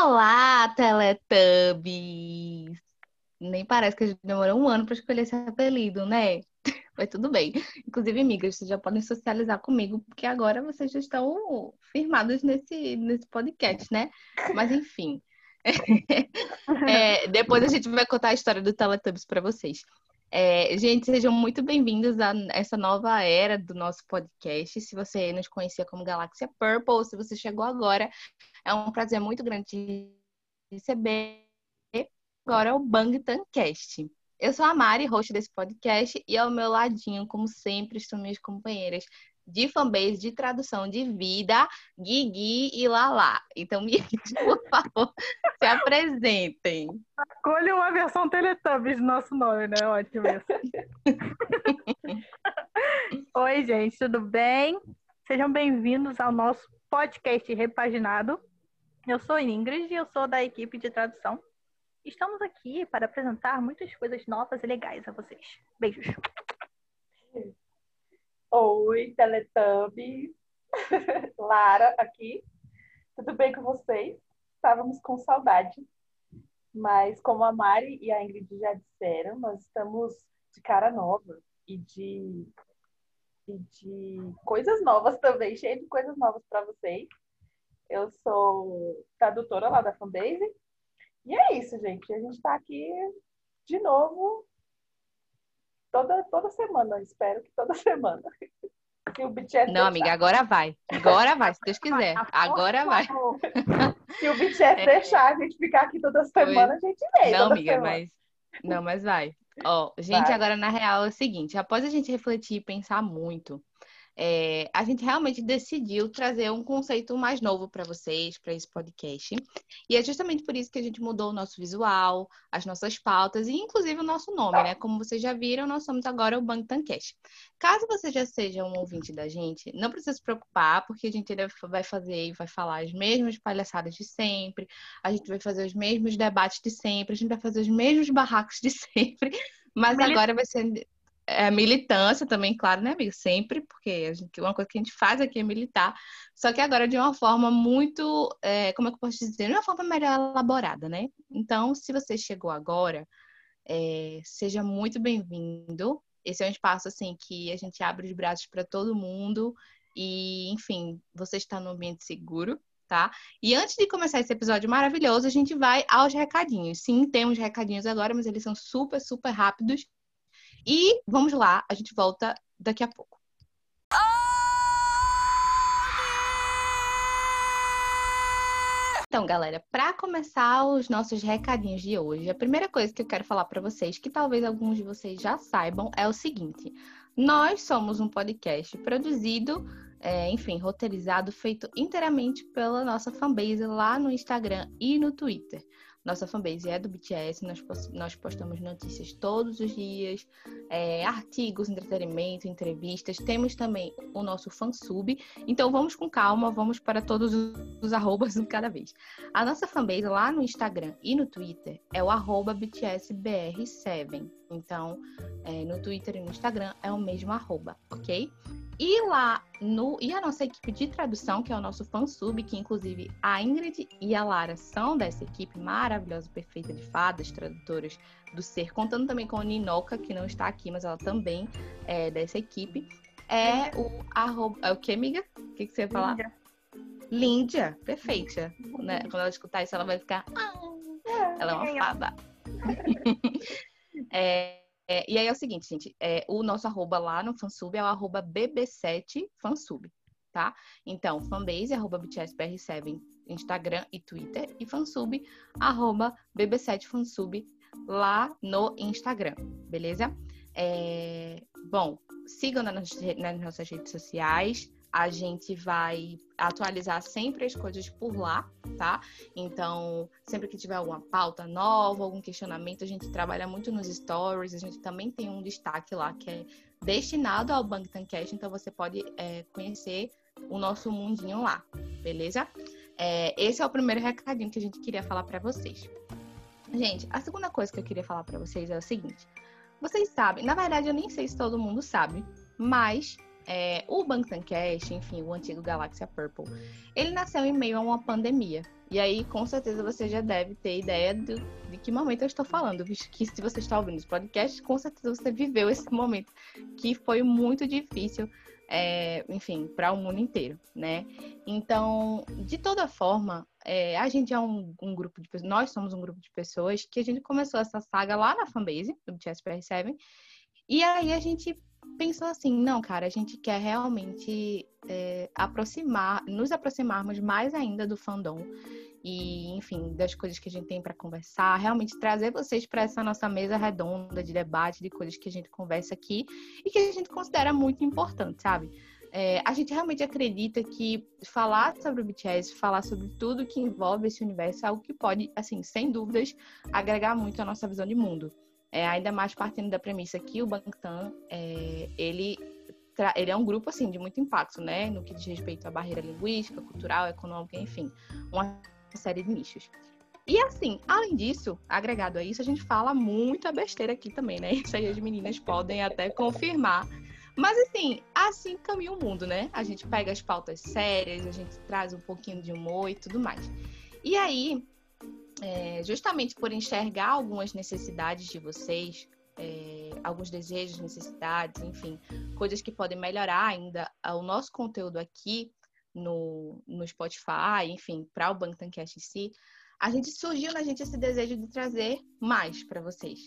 Olá, Teletubbies! Nem parece que a gente demorou um ano para escolher esse apelido, né? Mas tudo bem. Inclusive, amigas, vocês já podem socializar comigo, porque agora vocês já estão firmados nesse, nesse podcast, né? Mas enfim. é, depois a gente vai contar a história do Teletubbies para vocês. É, gente, sejam muito bem-vindos a essa nova era do nosso podcast. Se você nos conhecia como Galáxia Purple, se você chegou agora, é um prazer muito grande receber. Agora é o Bang Tancast. Eu sou a Mari, host desse podcast, e ao meu ladinho, como sempre, estão minhas companheiras de fanbase, de tradução de vida, Guigui e Lala. Então, me por favor, se apresentem. Escolha uma versão Teletubbies do nosso nome, né? Ótimo Oi, gente, tudo bem? Sejam bem-vindos ao nosso podcast repaginado. Eu sou Ingrid e eu sou da equipe de tradução. Estamos aqui para apresentar muitas coisas novas e legais a vocês. Beijos! Oi, Teletubbies. Lara aqui. Tudo bem com vocês? Estávamos com saudade. Mas como a Mari e a Ingrid já disseram, nós estamos de cara nova e de, e de coisas novas também, cheio de coisas novas para vocês. Eu sou tradutora lá da Fanbase. E é isso, gente. A gente está aqui de novo toda, toda semana, espero que toda semana. Se o BTS Não, amiga, agora vai. Agora vai, se Deus quiser. Agora vai. Se o BTS é. deixar a gente ficar aqui toda semana, a gente vem. Não, amiga, semana. mas. Não, mas vai. Ó, gente, vai. agora na real é o seguinte: após a gente refletir e pensar muito, é, a gente realmente decidiu trazer um conceito mais novo para vocês, para esse podcast. E é justamente por isso que a gente mudou o nosso visual, as nossas pautas e, inclusive, o nosso nome, né? Como vocês já viram, nós somos agora o Bangtan Cash. Caso você já seja um ouvinte da gente, não precisa se preocupar, porque a gente ainda vai fazer e vai falar as mesmas palhaçadas de sempre, a gente vai fazer os mesmos debates de sempre, a gente vai fazer os mesmos barracos de sempre, mas agora vai ser é, militância também, claro, né, amigo? Sempre, porque a gente, uma coisa que a gente faz aqui é militar, só que agora de uma forma muito, é, como é que eu posso dizer? De uma forma melhor elaborada, né? Então, se você chegou agora, é, seja muito bem-vindo. Esse é um espaço, assim, que a gente abre os braços para todo mundo e, enfim, você está no ambiente seguro, tá? E antes de começar esse episódio maravilhoso, a gente vai aos recadinhos. Sim, temos recadinhos agora, mas eles são super, super rápidos e vamos lá, a gente volta daqui a pouco. Então, galera, para começar os nossos recadinhos de hoje, a primeira coisa que eu quero falar para vocês, que talvez alguns de vocês já saibam, é o seguinte: nós somos um podcast produzido, é, enfim, roteirizado, feito inteiramente pela nossa fanbase lá no Instagram e no Twitter. Nossa fanbase é do BTS, nós, postamos notícias todos os dias, é, artigos, entretenimento, entrevistas. Temos também o nosso fansub. Então vamos com calma, vamos para todos os arrobas de cada vez. A nossa fanbase lá no Instagram e no Twitter é o arroba BTSBR7. Então, é, no Twitter e no Instagram é o mesmo arroba, ok? E lá no. E a nossa equipe de tradução, que é o nosso fansub, que inclusive a Ingrid e a Lara são dessa equipe maravilhosa, perfeita de fadas, tradutoras do ser, contando também com a Ninoca, que não está aqui, mas ela também é dessa equipe. É o arroba. É o que, amiga? O que, que você ia falar? Líndia. Líndia, perfeita. Né? Quando ela escutar isso, ela vai ficar. Ah, ela é uma fada. é, é, e aí é o seguinte, gente, é, o nosso arroba lá no fansub é o arroba bb7fansub, tá? Então, fanbase, arroba btsbr7, Instagram e Twitter, e fansub, arroba bb7fansub lá no Instagram, beleza? É, bom, sigam nas, nas nossas redes sociais, a gente vai atualizar sempre as coisas por lá, tá? Então, sempre que tiver alguma pauta nova, algum questionamento, a gente trabalha muito nos stories. A gente também tem um destaque lá que é destinado ao Bangtan Cash, então você pode é, conhecer o nosso mundinho lá, beleza? É, esse é o primeiro recadinho que a gente queria falar para vocês. Gente, a segunda coisa que eu queria falar para vocês é o seguinte: vocês sabem, na verdade eu nem sei se todo mundo sabe, mas é, o Bangtancast, enfim, o antigo Galaxia Purple, ele nasceu em meio a uma pandemia. E aí, com certeza, você já deve ter ideia do, de que momento eu estou falando, visto que se você está ouvindo esse podcast, com certeza você viveu esse momento que foi muito difícil, é, enfim, para o mundo inteiro, né? Então, de toda forma, é, a gente é um, um, grupo de pessoas, nós somos um grupo de pessoas que a gente começou essa saga lá na fanbase do BTS PR7, e aí a gente pensou assim, não, cara, a gente quer realmente é, aproximar, nos aproximarmos mais ainda do fandom e, enfim, das coisas que a gente tem para conversar, realmente trazer vocês para essa nossa mesa redonda de debate, de coisas que a gente conversa aqui e que a gente considera muito importante, sabe? É, a gente realmente acredita que falar sobre o BTS, falar sobre tudo que envolve esse universo é algo que pode, assim, sem dúvidas, agregar muito a nossa visão de mundo. É, ainda mais partindo da premissa que o Bangtan, é, ele, ele é um grupo, assim, de muito impacto, né? No que diz respeito à barreira linguística, cultural, econômica, enfim. Uma série de nichos. E assim, além disso, agregado a isso, a gente fala muita besteira aqui também, né? Isso aí as meninas podem até confirmar. Mas assim, assim caminha o mundo, né? A gente pega as pautas sérias, a gente traz um pouquinho de humor e tudo mais. E aí, é, justamente por enxergar algumas necessidades de vocês, é, alguns desejos, necessidades, enfim, coisas que podem melhorar ainda o nosso conteúdo aqui no, no Spotify, enfim, para o Bangtancast em si, a gente surgiu na gente esse desejo de trazer mais para vocês.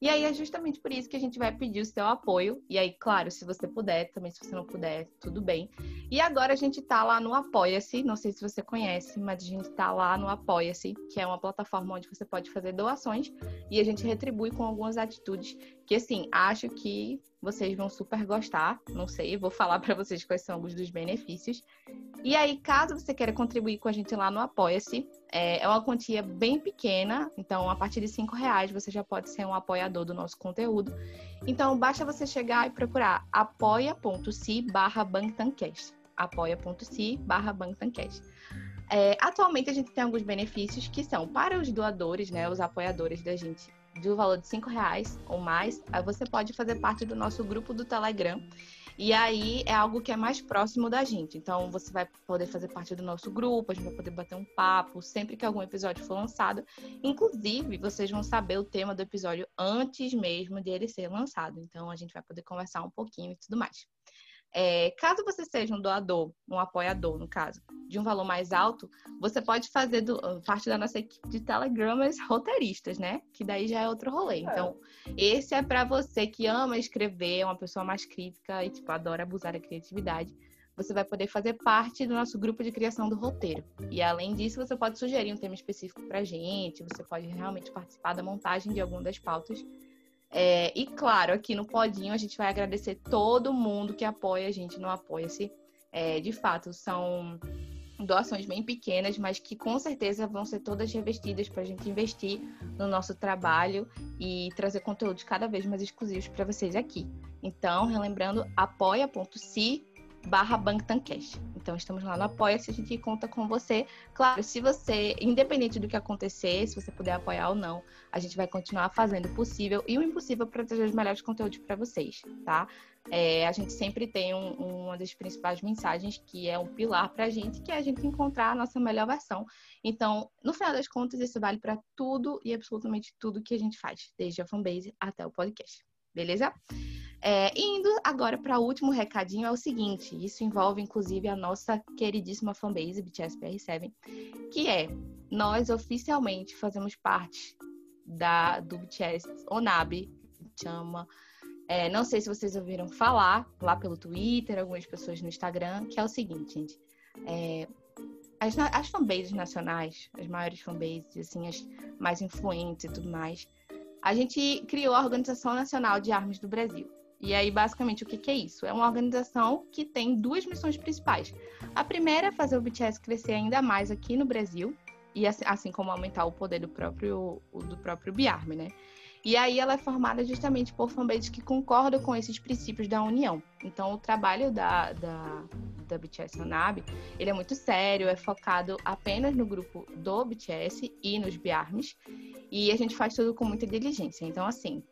E aí é justamente por isso que a gente vai pedir o seu apoio. E aí, claro, se você puder, também se você não puder, tudo bem. E agora a gente tá lá no Apoia-se, não sei se você conhece, mas a gente tá lá no Apoia-se, que é uma plataforma onde você pode fazer doações e a gente retribui com algumas atitudes que, assim, acho que vocês vão super gostar. Não sei, vou falar para vocês quais são alguns dos benefícios. E aí, caso você queira contribuir com a gente lá no Apoia-se, é, é uma quantia bem pequena, então a partir de cinco reais você já pode ser um apoiador do nosso conteúdo. Então basta você chegar e procurar apoia.se barra Bangtancast. apoia.se barra Bangtancast. É, atualmente a gente tem alguns benefícios que são para os doadores, né, os apoiadores da gente, do valor de cinco reais ou mais, você pode fazer parte do nosso grupo do Telegram e aí é algo que é mais próximo da gente. Então você vai poder fazer parte do nosso grupo, a gente vai poder bater um papo sempre que algum episódio for lançado. Inclusive, vocês vão saber o tema do episódio antes mesmo de ele ser lançado. Então a gente vai poder conversar um pouquinho e tudo mais. É, caso você seja um doador, um apoiador, no caso, de um valor mais alto, você pode fazer do, parte da nossa equipe de telegramas roteiristas, né? Que daí já é outro rolê. É. Então, esse é para você que ama escrever, é uma pessoa mais crítica e, tipo, adora abusar da criatividade. Você vai poder fazer parte do nosso grupo de criação do roteiro. E além disso, você pode sugerir um tema específico pra gente, você pode realmente participar da montagem de alguma das pautas é, e claro, aqui no Podinho a gente vai agradecer todo mundo que apoia a gente no Apoia-se. É, de fato, são doações bem pequenas, mas que com certeza vão ser todas revestidas para a gente investir no nosso trabalho e trazer conteúdos cada vez mais exclusivos para vocês aqui. Então, relembrando, apoia.se barra Bangtancast. Então, estamos lá no Apoia-se, a gente conta com você. Claro, se você, independente do que acontecer, se você puder apoiar ou não, a gente vai continuar fazendo o possível e o impossível para trazer os melhores conteúdos para vocês, tá? É, a gente sempre tem um, uma das principais mensagens que é um pilar para a gente, que é a gente encontrar a nossa melhor versão. Então, no final das contas, isso vale para tudo e absolutamente tudo que a gente faz, desde a fanbase até o podcast. Beleza? É, indo agora para o último recadinho, é o seguinte: isso envolve inclusive a nossa queridíssima fanbase, BTS PR7, que é nós oficialmente fazemos parte da, do BTS Onabi, chama. É, não sei se vocês ouviram falar lá pelo Twitter, algumas pessoas no Instagram, que é o seguinte, gente. É, as, as fanbases nacionais, as maiores fanbases, assim, as mais influentes e tudo mais, a gente criou a Organização Nacional de Armas do Brasil. E aí, basicamente, o que, que, é isso? É uma organização que tem duas missões principais. A primeira é fazer o BTS crescer ainda mais aqui no Brasil, e assim, assim como aumentar o poder do próprio, do próprio Biarme, né? E aí ela é formada justamente por fanbases que concordam com esses princípios da união. Então o trabalho da, da, da BTS Anab, ele é muito sério, é focado apenas no grupo do BTS e nos Biarmes. E a gente faz tudo com muita diligência. Então, assim,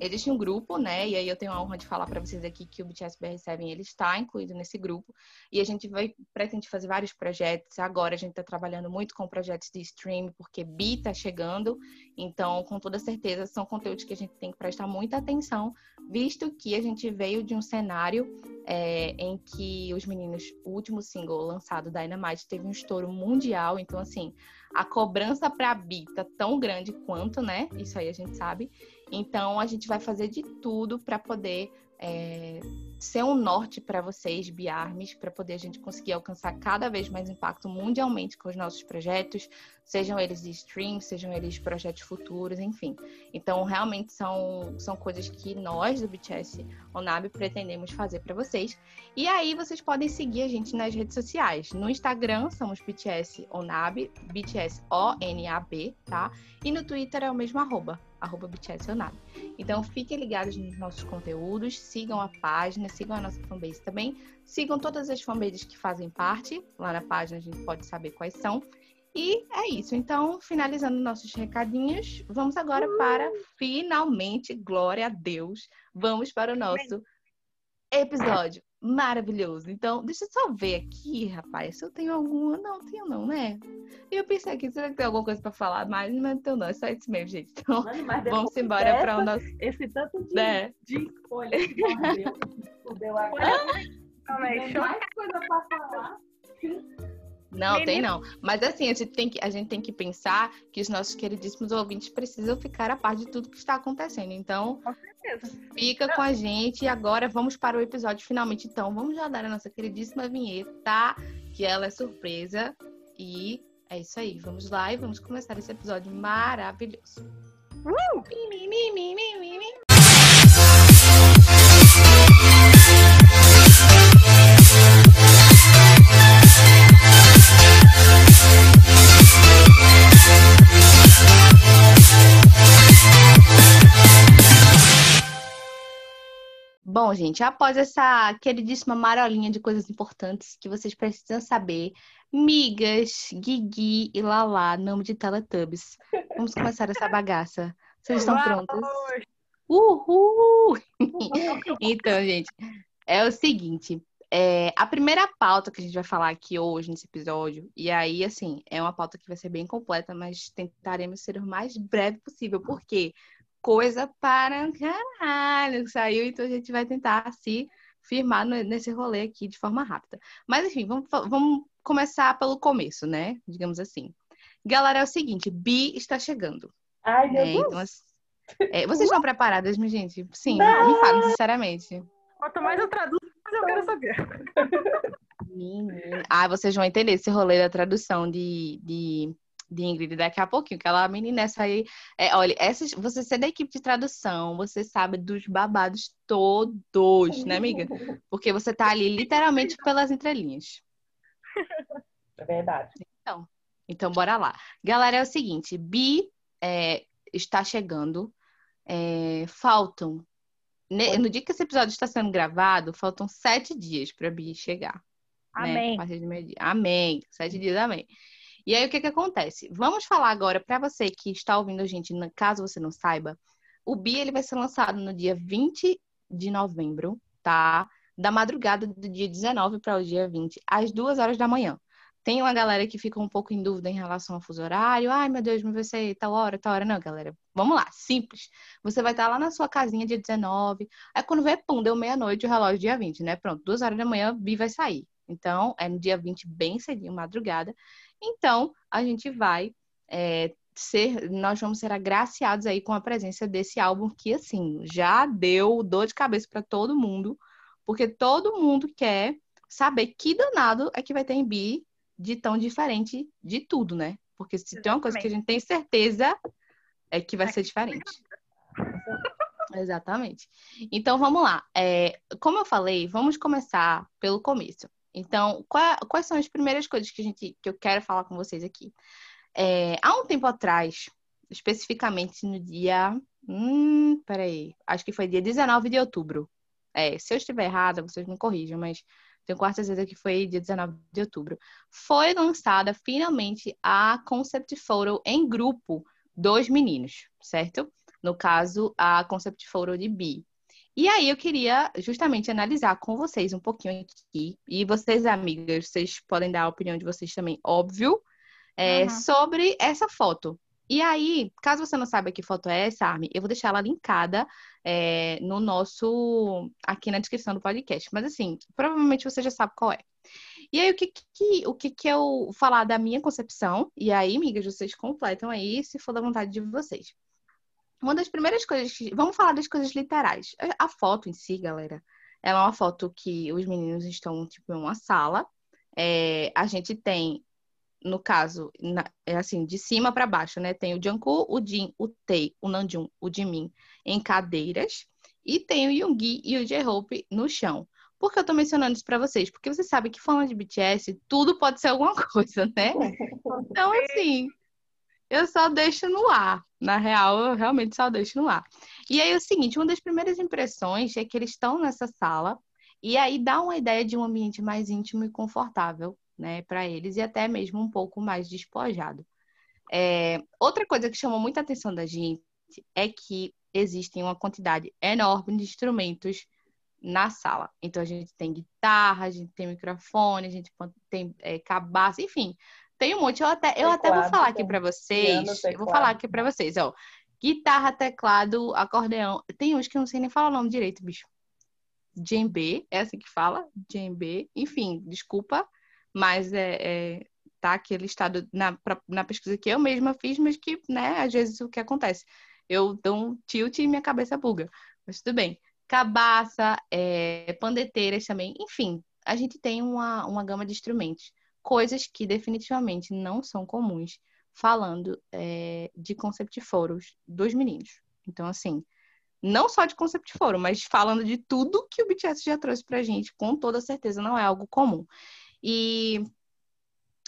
existe um grupo, né? E aí eu tenho a honra de falar para vocês aqui que o BTS BR7 ele está incluído nesse grupo e a gente vai pretende fazer vários projetos. Agora a gente está trabalhando muito com projetos de stream porque Bi está chegando, então com toda certeza são conteúdos que a gente tem que prestar muita atenção, visto que a gente veio de um cenário é, em que os meninos, o último single lançado Dynamite teve um estouro mundial, então assim a cobrança para Bi tá tão grande quanto, né? Isso aí a gente sabe. Então, a gente vai fazer de tudo para poder é, ser um norte para vocês, Biarmes, para poder a gente conseguir alcançar cada vez mais impacto mundialmente com os nossos projetos, sejam eles de stream, sejam eles projetos futuros, enfim. Então, realmente são, são coisas que nós do BTS Onab pretendemos fazer para vocês. E aí, vocês podem seguir a gente nas redes sociais. No Instagram, somos BTS Onab, BTS O-N-A-B, tá? E no Twitter é o mesmo arroba, arroba BTS Onab. Então, fiquem ligados nos nossos conteúdos, sigam a página, sigam a nossa fanbase também, sigam todas as fanbases que fazem parte. Lá na página a gente pode saber quais são. E é isso. Então, finalizando nossos recadinhos, vamos agora para finalmente, glória a Deus, vamos para o nosso episódio maravilhoso. Então, deixa eu só ver aqui, rapaz, se eu tenho alguma. Não, tenho não, né? Eu pensei aqui, será que tem alguma coisa para falar mais? Mas não tenho não, é só isso mesmo, gente. Então, Mano, vamos embora para o nosso... Esse tanto de, né? de escolha que deu agora. Tem mais coisa para falar. Não, tem não. Mas assim, a gente, tem que, a gente tem que pensar que os nossos queridíssimos ouvintes precisam ficar a par de tudo que está acontecendo. Então, com certeza. fica não. com a gente. E agora vamos para o episódio finalmente. Então, vamos já dar a nossa queridíssima vinheta, que ela é surpresa. E é isso aí. Vamos lá e vamos começar esse episódio maravilhoso. Uh! Mi, mi, mi, Bom, gente, após essa queridíssima marolinha de coisas importantes que vocês precisam saber, migas, Guigui e Lala, nome de Teletubbies. Vamos começar essa bagaça. Vocês estão prontas? Uhul! então, gente, é o seguinte. É, a primeira pauta que a gente vai falar aqui hoje, nesse episódio, e aí, assim, é uma pauta que vai ser bem completa, mas tentaremos ser o mais breve possível. Por quê? coisa para caralho saiu, então a gente vai tentar se firmar nesse rolê aqui de forma rápida. Mas enfim, vamos, vamos começar pelo começo, né? Digamos assim. Galera, é o seguinte, Bi está chegando. Ai, meu é, Deus. Então, é, vocês estão preparadas, minha gente? Sim, Não. me falem sinceramente. Quanto mais eu traduzo, mais eu quero saber. Ah, vocês vão entender esse rolê da tradução de, de de Ingrid daqui a pouquinho, que ela menina essa aí. É, olha, essas, você ser da equipe de tradução, você sabe dos babados todos, né, amiga? Porque você tá ali literalmente pelas entrelinhas. É verdade. Então, então bora lá. Galera, é o seguinte, Bi é, está chegando. É, faltam. No dia que esse episódio está sendo gravado, faltam sete dias para Bi chegar. Né? Amém. Né? Amém. Sete dias, amém. E aí, o que que acontece? Vamos falar agora para você que está ouvindo a gente, caso você não saiba, o BI ele vai ser lançado no dia 20 de novembro, tá? Da madrugada do dia 19 para o dia 20, às duas horas da manhã. Tem uma galera que fica um pouco em dúvida em relação ao fuso horário. Ai, meu Deus, mas vai ser tal hora, tal hora. Não, galera. Vamos lá, simples. Você vai estar lá na sua casinha dia 19. Aí quando vê, pum, deu meia-noite o relógio dia 20, né? Pronto, duas horas da manhã, Bi vai sair. Então, é no dia 20, bem cedinho, madrugada. Então, a gente vai é, ser, nós vamos ser agraciados aí com a presença desse álbum que, assim, já deu dor de cabeça para todo mundo, porque todo mundo quer saber que danado é que vai ter em Bi de tão diferente de tudo, né? Porque se tem uma coisa que a gente tem certeza é que vai ser diferente. Exatamente. Então vamos lá. É, como eu falei, vamos começar pelo começo. Então, qual, quais são as primeiras coisas que, a gente, que eu quero falar com vocês aqui? É, há um tempo atrás, especificamente no dia. Hum, peraí. Acho que foi dia 19 de outubro. É, se eu estiver errada, vocês me corrijam, mas tenho quase certeza que foi dia 19 de outubro. Foi lançada finalmente a concept photo em grupo dos meninos, certo? No caso, a concept photo de B. E aí eu queria justamente analisar com vocês um pouquinho aqui, e vocês, amigas, vocês podem dar a opinião de vocês também, óbvio, é, uhum. sobre essa foto. E aí, caso você não saiba que foto é essa, Armin, eu vou deixar ela linkada é, no nosso. aqui na descrição do podcast. Mas assim, provavelmente você já sabe qual é. E aí, o que que, o que, que eu falar da minha concepção? E aí, amigas, vocês completam aí, se for da vontade de vocês. Uma das primeiras coisas que. Vamos falar das coisas literais. A foto em si, galera, ela é uma foto que os meninos estão, tipo, em uma sala. É, a gente tem no caso, na, é assim, de cima para baixo, né? Tem o Jungkook, o Jin, o Tae, o Namjoon, o Jimin em cadeiras e tem o Yoongi e o J-Hope no chão. Por que eu tô mencionando isso para vocês? Porque vocês sabem que falando de BTS, tudo pode ser alguma coisa, né? Então, assim, eu só deixo no ar. Na real, eu realmente só deixo no ar. E aí, é o seguinte, uma das primeiras impressões é que eles estão nessa sala e aí dá uma ideia de um ambiente mais íntimo e confortável né, para eles e até mesmo um pouco mais despojado. É, outra coisa que chamou muita atenção da gente é que existem uma quantidade enorme de instrumentos na sala. Então a gente tem guitarra, a gente tem microfone, a gente tem é, cabaça, enfim, tem um monte. Eu até, eu até vou falar aqui para vocês. Eu vou falar aqui para vocês, ó. Guitarra, teclado, acordeão. Tem uns que eu não sei nem falar o nome direito, bicho. Djembe, é assim que fala? Djembe. Enfim, desculpa mas é, é tá aquele estado na, na pesquisa que eu mesma fiz, mas que, né, às vezes o que acontece? Eu dou um tilt e minha cabeça buga. Mas tudo bem. Cabaça, é, pandeteiras também, enfim, a gente tem uma, uma gama de instrumentos. Coisas que definitivamente não são comuns falando é, de concept foros dos meninos. Então, assim, não só de concept forum, mas falando de tudo que o BTS já trouxe pra gente, com toda certeza não é algo comum. E,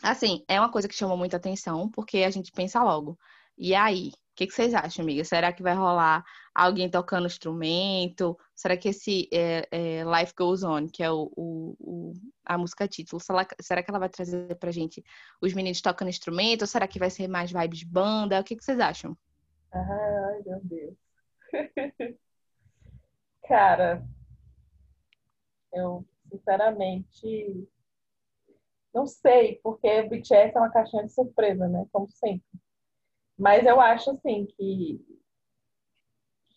assim, é uma coisa que chama muita atenção, porque a gente pensa logo. E aí? O que, que, vocês acham, amiga? Será que vai rolar alguém tocando instrumento? Será que esse é, é, Life Goes On, que é o, o, o, a música título, será, será que ela vai trazer pra gente os meninos tocando instrumento? Ou será que vai ser mais vibes banda? O que, que vocês acham? Ai, meu Deus. Cara, eu sinceramente não sei, porque o BTS é uma caixinha de surpresa, né? Como sempre. Mas eu acho, assim, que,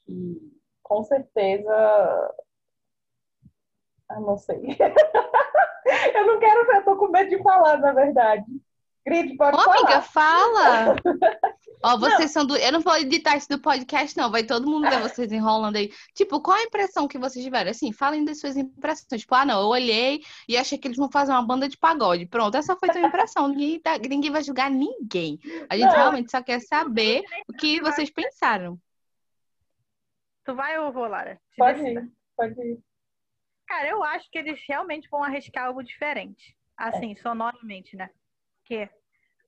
que com certeza. Ah, não sei. eu não quero, eu tô com medo de falar, na verdade. Grid, pode Ô, falar. amiga, fala! Ó, vocês não. são do. Eu não vou editar isso do podcast, não. Vai todo mundo ver vocês enrolando aí. Tipo, qual a impressão que vocês tiveram? Assim, falem das suas impressões. Tipo, ah, não, eu olhei e achei que eles vão fazer uma banda de pagode. Pronto, essa foi a tua impressão. ninguém, tá... ninguém vai julgar ninguém. A gente não. realmente só quer saber o que vocês pensaram. Tu vai ou vou, Lara? Te pode ir, pode ir. Cara, eu acho que eles realmente vão arriscar algo diferente. Assim, é. sonoramente, né? Porque,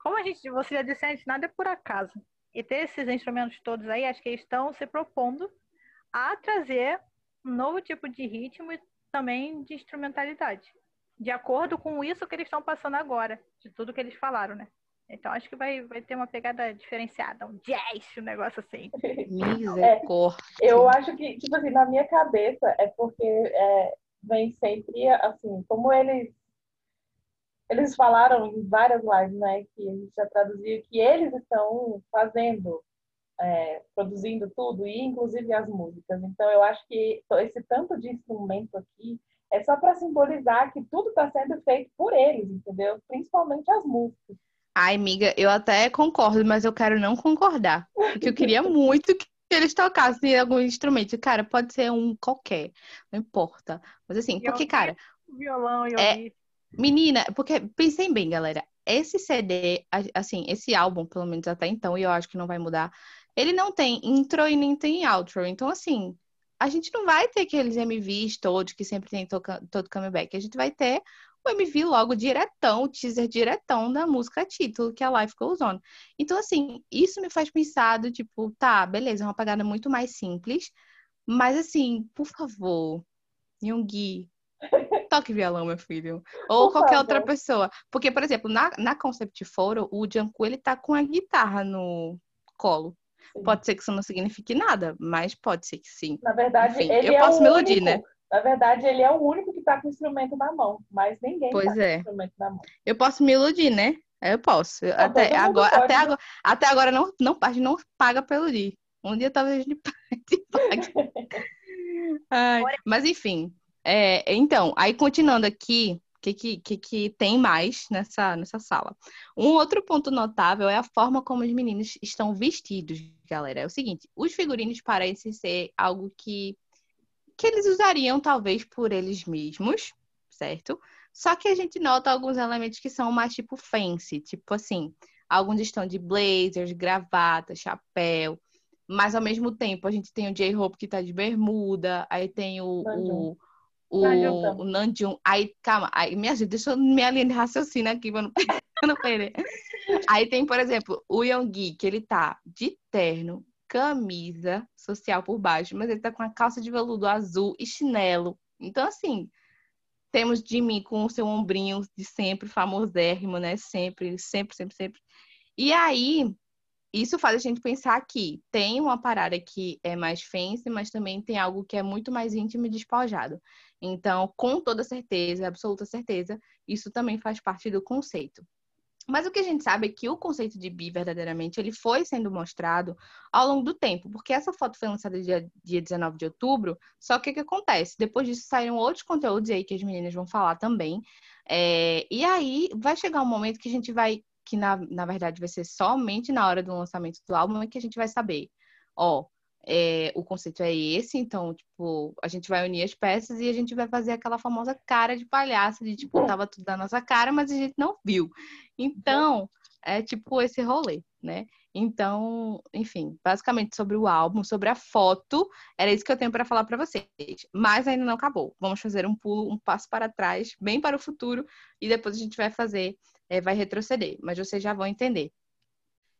como a gente, você já disse antes, nada é por acaso. E ter esses instrumentos todos aí, acho que eles estão se propondo a trazer um novo tipo de ritmo e também de instrumentalidade. De acordo com isso que eles estão passando agora, de tudo que eles falaram, né? Então acho que vai, vai ter uma pegada diferenciada, um jazz, um negócio assim. Misericórdia. É, eu acho que, tipo assim, na minha cabeça é porque é, vem sempre, assim, como eles eles falaram em várias lives, né, que a gente já traduziu, que eles estão fazendo, é, produzindo tudo, e inclusive as músicas. Então, eu acho que esse tanto de instrumento aqui é só para simbolizar que tudo está sendo feito por eles, entendeu? Principalmente as músicas. Ai, amiga, eu até concordo, mas eu quero não concordar. Porque eu queria muito que eles tocassem algum instrumento. Cara, pode ser um qualquer, não importa. Mas assim, porque, cara. Violão e é, Menina, porque pensem bem, galera. Esse CD, assim, esse álbum, pelo menos até então, e eu acho que não vai mudar, ele não tem intro e nem tem outro. Então, assim, a gente não vai ter aqueles MVs todos que sempre tem todo comeback. A gente vai ter o MV logo diretão, o teaser diretão da música título, que é Life Goes On. Então, assim, isso me faz pensar do tipo, tá, beleza, é uma pagada muito mais simples, mas assim, por favor, Yoongi, toque violão, meu filho. Ou Por qualquer favor. outra pessoa. Porque, por exemplo, na, na Concept Photo, o Jungkook, ele tá com a guitarra no colo. Sim. Pode ser que isso não signifique nada, mas pode ser que sim. Na verdade, Enfim, ele eu é posso me iludir, né? Na verdade, ele é o único que tá com o instrumento na mão, mas ninguém pois tá é. com o instrumento na mão. Eu posso me iludir, né? Eu posso. Não, até, agora, até, né? agora, até agora não, não, a gente não paga pelo iludir. Um dia talvez a gente pague. Ai, mas enfim, é, então, aí continuando aqui, o que, que, que, tem mais nessa, nessa sala? Um outro ponto notável é a forma como os meninos estão vestidos, galera. É o seguinte, os figurinos parecem ser algo que, que eles usariam talvez por eles mesmos, certo? Só que a gente nota alguns elementos que são mais tipo fancy, tipo assim, alguns estão de blazers, gravata, chapéu, mas ao mesmo tempo a gente tem o J-Hope que tá de bermuda, aí tem o, o, o, o Nanjum. Aí, calma, aí, minha gente, deixa eu me linha de raciocínio aqui pra não, não perder. Aí tem, por exemplo, o Yonggi, que ele tá de terno, camisa social por baixo, mas ele tá com a calça de veludo azul e chinelo. Então, assim, temos Jimmy com o seu ombrinho de sempre, famosérrimo, né? Sempre, sempre, sempre, sempre. E aí, isso faz a gente pensar que tem uma parada que é mais fancy, mas também tem algo que é muito mais íntimo e despojado. Então, com toda certeza, absoluta certeza, isso também faz parte do conceito. Mas o que a gente sabe é que o conceito de bi, verdadeiramente, ele foi sendo mostrado ao longo do tempo, porque essa foto foi lançada dia, dia 19 de outubro, só que o que acontece? Depois disso saíram outros conteúdos aí que as meninas vão falar também, é, e aí vai chegar um momento que a gente vai que na, na verdade vai ser somente na hora do lançamento do álbum é que a gente vai saber, ó, é, o conceito é esse, então, tipo, a gente vai unir as peças e a gente vai fazer aquela famosa cara de palhaço, de tipo, tava tudo na nossa cara, mas a gente não viu. Então, é tipo esse rolê, né? Então, enfim, basicamente sobre o álbum, sobre a foto, era isso que eu tenho para falar para vocês. Mas ainda não acabou. Vamos fazer um pulo, um passo para trás, bem para o futuro, e depois a gente vai fazer é, vai retroceder, mas vocês já vão entender.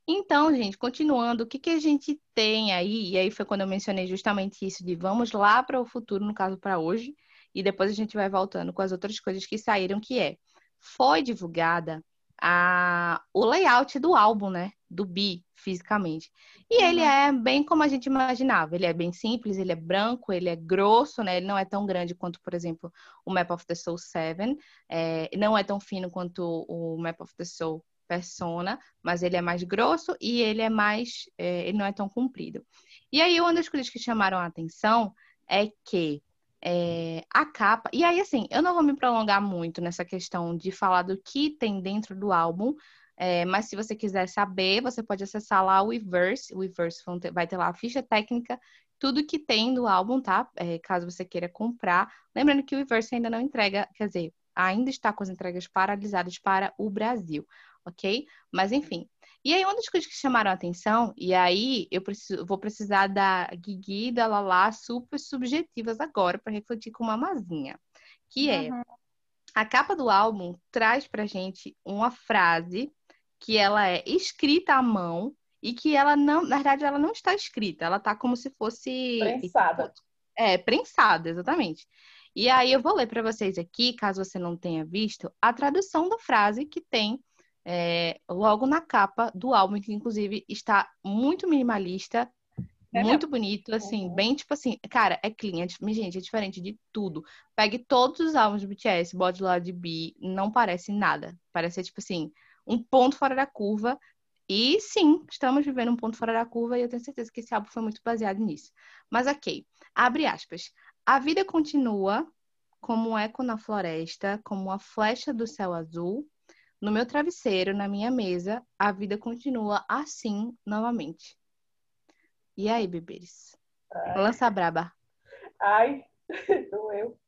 Então, gente, continuando, o que, que a gente tem aí? E aí foi quando eu mencionei justamente isso de vamos lá para o futuro, no caso para hoje, e depois a gente vai voltando com as outras coisas que saíram, que é foi divulgada a, o layout do álbum, né? Do Bi, fisicamente. E uhum. ele é bem como a gente imaginava. Ele é bem simples, ele é branco, ele é grosso, né? Ele não é tão grande quanto, por exemplo, o Map of the Soul 7. É, não é tão fino quanto o Map of the Soul Persona, mas ele é mais grosso e ele é mais. É, ele não é tão comprido. E aí, uma das coisas que chamaram a atenção é que é, a capa. E aí, assim, eu não vou me prolongar muito nessa questão de falar do que tem dentro do álbum, é, mas se você quiser saber, você pode acessar lá o Weverse. O Weverse vai ter lá a ficha técnica, tudo que tem do álbum, tá? É, caso você queira comprar. Lembrando que o Weverse ainda não entrega, quer dizer, ainda está com as entregas paralisadas para o Brasil, ok? Mas enfim, e aí, uma das coisas que chamaram a atenção, e aí eu preciso, vou precisar da Guigui e da Lala super subjetivas agora para refletir com uma mazinha, que é uhum. a capa do álbum traz pra gente uma frase que ela é escrita à mão e que ela não, na verdade, ela não está escrita, ela tá como se fosse prensada. É, prensada, exatamente. E aí eu vou ler para vocês aqui, caso você não tenha visto, a tradução da frase que tem é, logo na capa do álbum, que inclusive está muito minimalista, é muito mesmo? bonito, assim, uhum. bem tipo assim, cara, é clean, é, gente, é diferente de tudo. Pegue todos os álbuns do BTS, bode lá de B, não parece nada. Parece tipo assim, um ponto fora da curva. E sim, estamos vivendo um ponto fora da curva e eu tenho certeza que esse álbum foi muito baseado nisso. Mas ok, abre aspas. A vida continua como um eco na floresta, como uma flecha do céu azul, no meu travesseiro, na minha mesa, a vida continua assim novamente. E aí, bebês? Ai. Lança braba. Ai, doeu.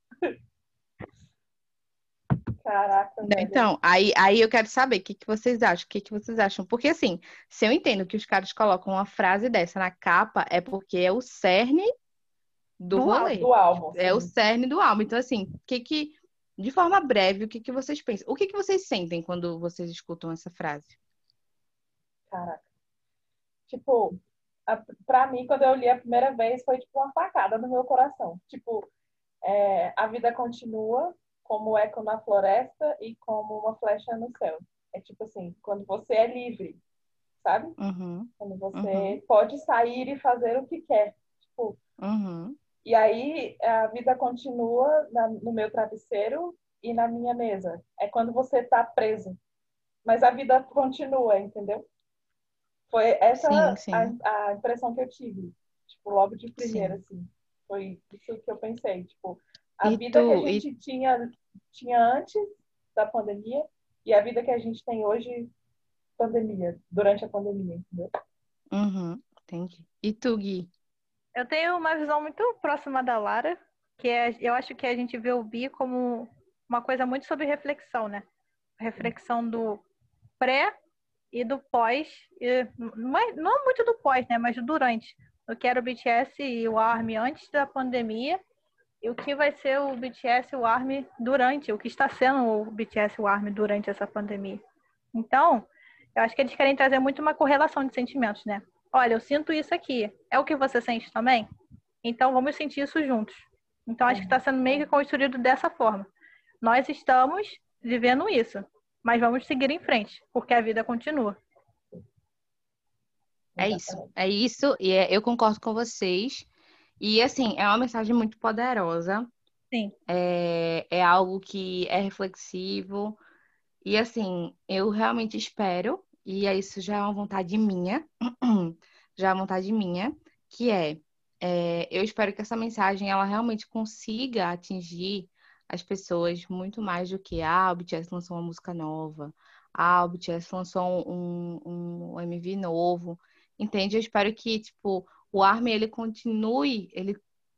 Caraca. Então, aí, aí eu quero saber o que, que vocês acham, o que, que vocês acham. Porque, assim, se eu entendo que os caras colocam uma frase dessa na capa, é porque é o cerne do, do rolê. Do álbum. É o cerne do álbum. Então, assim, o que que de forma breve, o que, que vocês pensam? O que, que vocês sentem quando vocês escutam essa frase? Caraca. Tipo, a, pra mim, quando eu li a primeira vez, foi tipo uma facada no meu coração. Tipo, é, a vida continua como eco na floresta e como uma flecha no céu. É tipo assim, quando você é livre, sabe? Uhum. Quando você Uhum. pode sair e fazer o que quer. Tipo, Uhum. E aí a vida continua na- no meu travesseiro e na minha mesa. É quando você tá preso. Mas a vida continua, entendeu? Foi essa Sim, sim. A, a impressão que eu tive. Tipo, logo de primeira, assim. Foi isso que eu pensei. Tipo, a E vida que a tu- e- gente tinha, tinha antes da pandemia e a vida que a gente tem hoje, pandemia, durante a pandemia, entendeu? Uhum. Entendi. E tu, Gui? Eu tenho uma visão muito próxima da Lara, que é, eu acho que a gente vê o bi como uma coisa muito sobre reflexão, né? Reflexão do pré e do pós, e é- não muito do pós, né? Mas do durante. O que era o BTS e o ARMY antes da pandemia e o que vai ser o BTS e o ARMY durante, o que está sendo o BTS e o ARMY durante essa pandemia. Então, eu acho que eles querem trazer muito uma correlação de sentimentos, né? Olha, eu sinto isso aqui. É o que você sente também? Então vamos sentir isso juntos. Então acho que está sendo meio que construído dessa forma. Nós estamos vivendo isso, mas vamos seguir em frente, porque a vida continua. É isso, é isso, e é- eu concordo com vocês. E assim, é uma mensagem muito poderosa. Sim. É, é algo que é reflexivo. E assim, eu realmente espero, e isso já é uma vontade minha, já é uma vontade minha, que é, é, eu espero que essa mensagem ela realmente consiga atingir as pessoas muito mais do que ah, o BTS lançou uma música nova, ah, o BTS lançou um, um, um MV novo. Entende? Eu espero que, tipo, o ARMY, ele continue, ele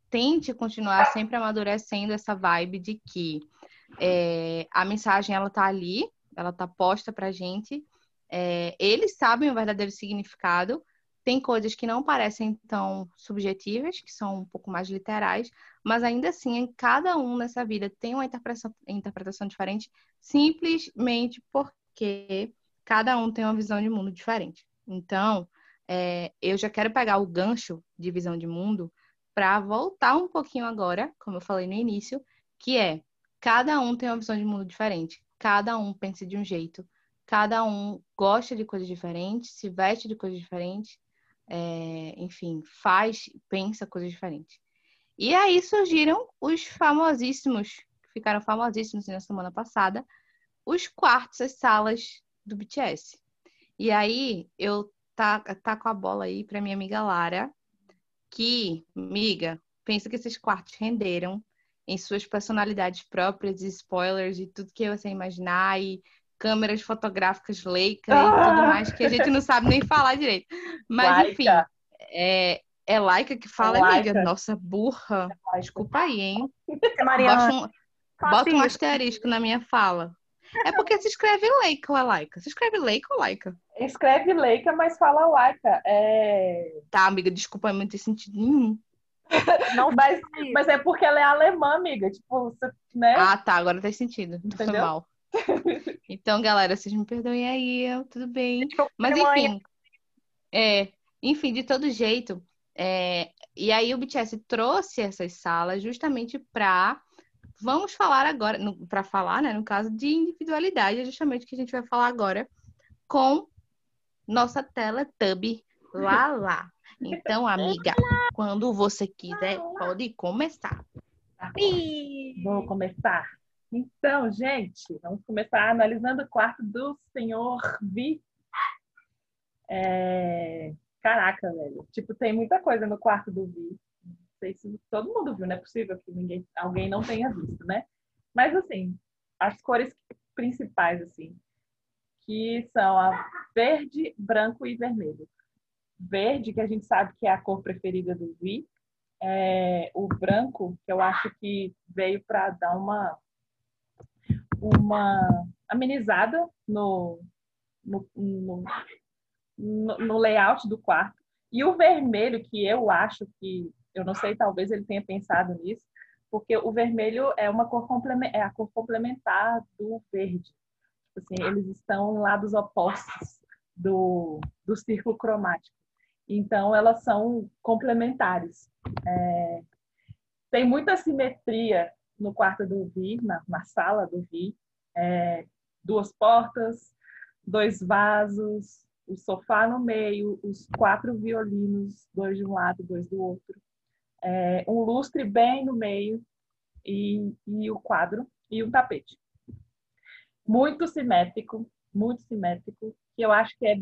tente continuar sempre amadurecendo essa vibe de que é, a mensagem, ela tá ali, ela tá posta pra gente, é, eles sabem o verdadeiro significado, tem coisas que não parecem tão subjetivas, que são um pouco mais literais, mas ainda assim, cada um nessa vida tem uma interpretação, interpretação diferente, simplesmente porque cada um tem uma visão de mundo diferente. Então, é, eu já quero pegar o gancho de visão de mundo para voltar um pouquinho agora, como eu falei no início, que é cada um tem uma visão de mundo diferente, cada um pensa de um jeito, cada um gosta de coisas diferentes, se veste de coisas diferentes, é, enfim, faz, pensa coisas diferentes. E aí surgiram os famosíssimos, que ficaram famosíssimos na semana passada, os quartos, as salas do BTS. E aí eu tá, tá com a bola aí para minha amiga Lara, que, amiga, pensa que esses quartos renderam em suas personalidades próprias, spoilers e tudo que você imaginar, e câmeras fotográficas Leica e tudo mais, que a gente não sabe nem falar direito. Mas, Laika. enfim, é, é Laika que fala, Laika. amiga. Nossa, burra. Desculpa aí, hein? Mariana, Bota um, bota um isso. asterisco na minha fala. É porque se escreve Leica ou é Laika? Se escreve Leica ou Laika? Escreve Leica, mas fala Laika. É... Tá, amiga, desculpa, não tem sentido nenhum. não Mas, mas é porque ela é alemã, amiga. Tipo, você, né? Ah, tá, agora tem sentido. Foi Entendeu? mal. Então, galera, vocês me perdoem aí, eu- tudo bem. Desculpa, Mas enfim, é, enfim, de todo jeito, é, e aí o BTS trouxe essas salas justamente para vamos falar agora, para falar, né, no caso de individualidade, é justamente o que a gente vai falar agora com nossa Teletubby Lala. Então, amiga, quando você quiser, pode começar. Vou começar. Então, gente, vamos começar analisando o quarto do senhor Vi. É, Caraca, velho. Tipo, tem muita coisa no quarto do Vi. Não sei se todo mundo viu, não é possível que ninguém, alguém não tenha visto, né? Mas, assim, as cores principais, assim, que são a verde, branco e vermelho. Verde, que a gente sabe que é a cor preferida do Vi. É, o branco, que eu acho que veio para dar uma uma amenizada no, no, no, no, layout do quarto. E o vermelho, que eu acho que, eu não sei, talvez ele tenha pensado nisso, porque o vermelho é uma cor complementar, é a cor complementar do verde. Tipo Assim, eles estão lados opostos do, do círculo cromático. Então, elas são complementares. É, tem muita simetria no quarto do Vi, na, na sala do Vi. É, duas portas, dois vasos, o sofá no meio, os quatro violinos, dois de um lado, dois do outro, é, um lustre bem no meio e, e o quadro e um tapete. Muito simétrico, muito simétrico, que eu acho que é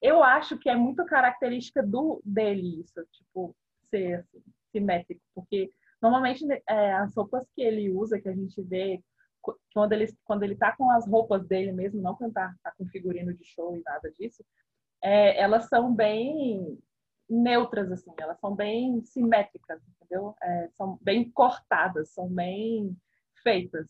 eu acho que é muito característica do dele isso, tipo, ser assim, simétrico, porque normalmente é, as roupas que ele usa, que a gente vê quando ele, quando ele tá com as roupas dele mesmo, não quando tá, tá com figurino de show e nada disso, é, elas são bem neutras, assim, elas são bem simétricas, entendeu? É, são bem cortadas, são bem feitas,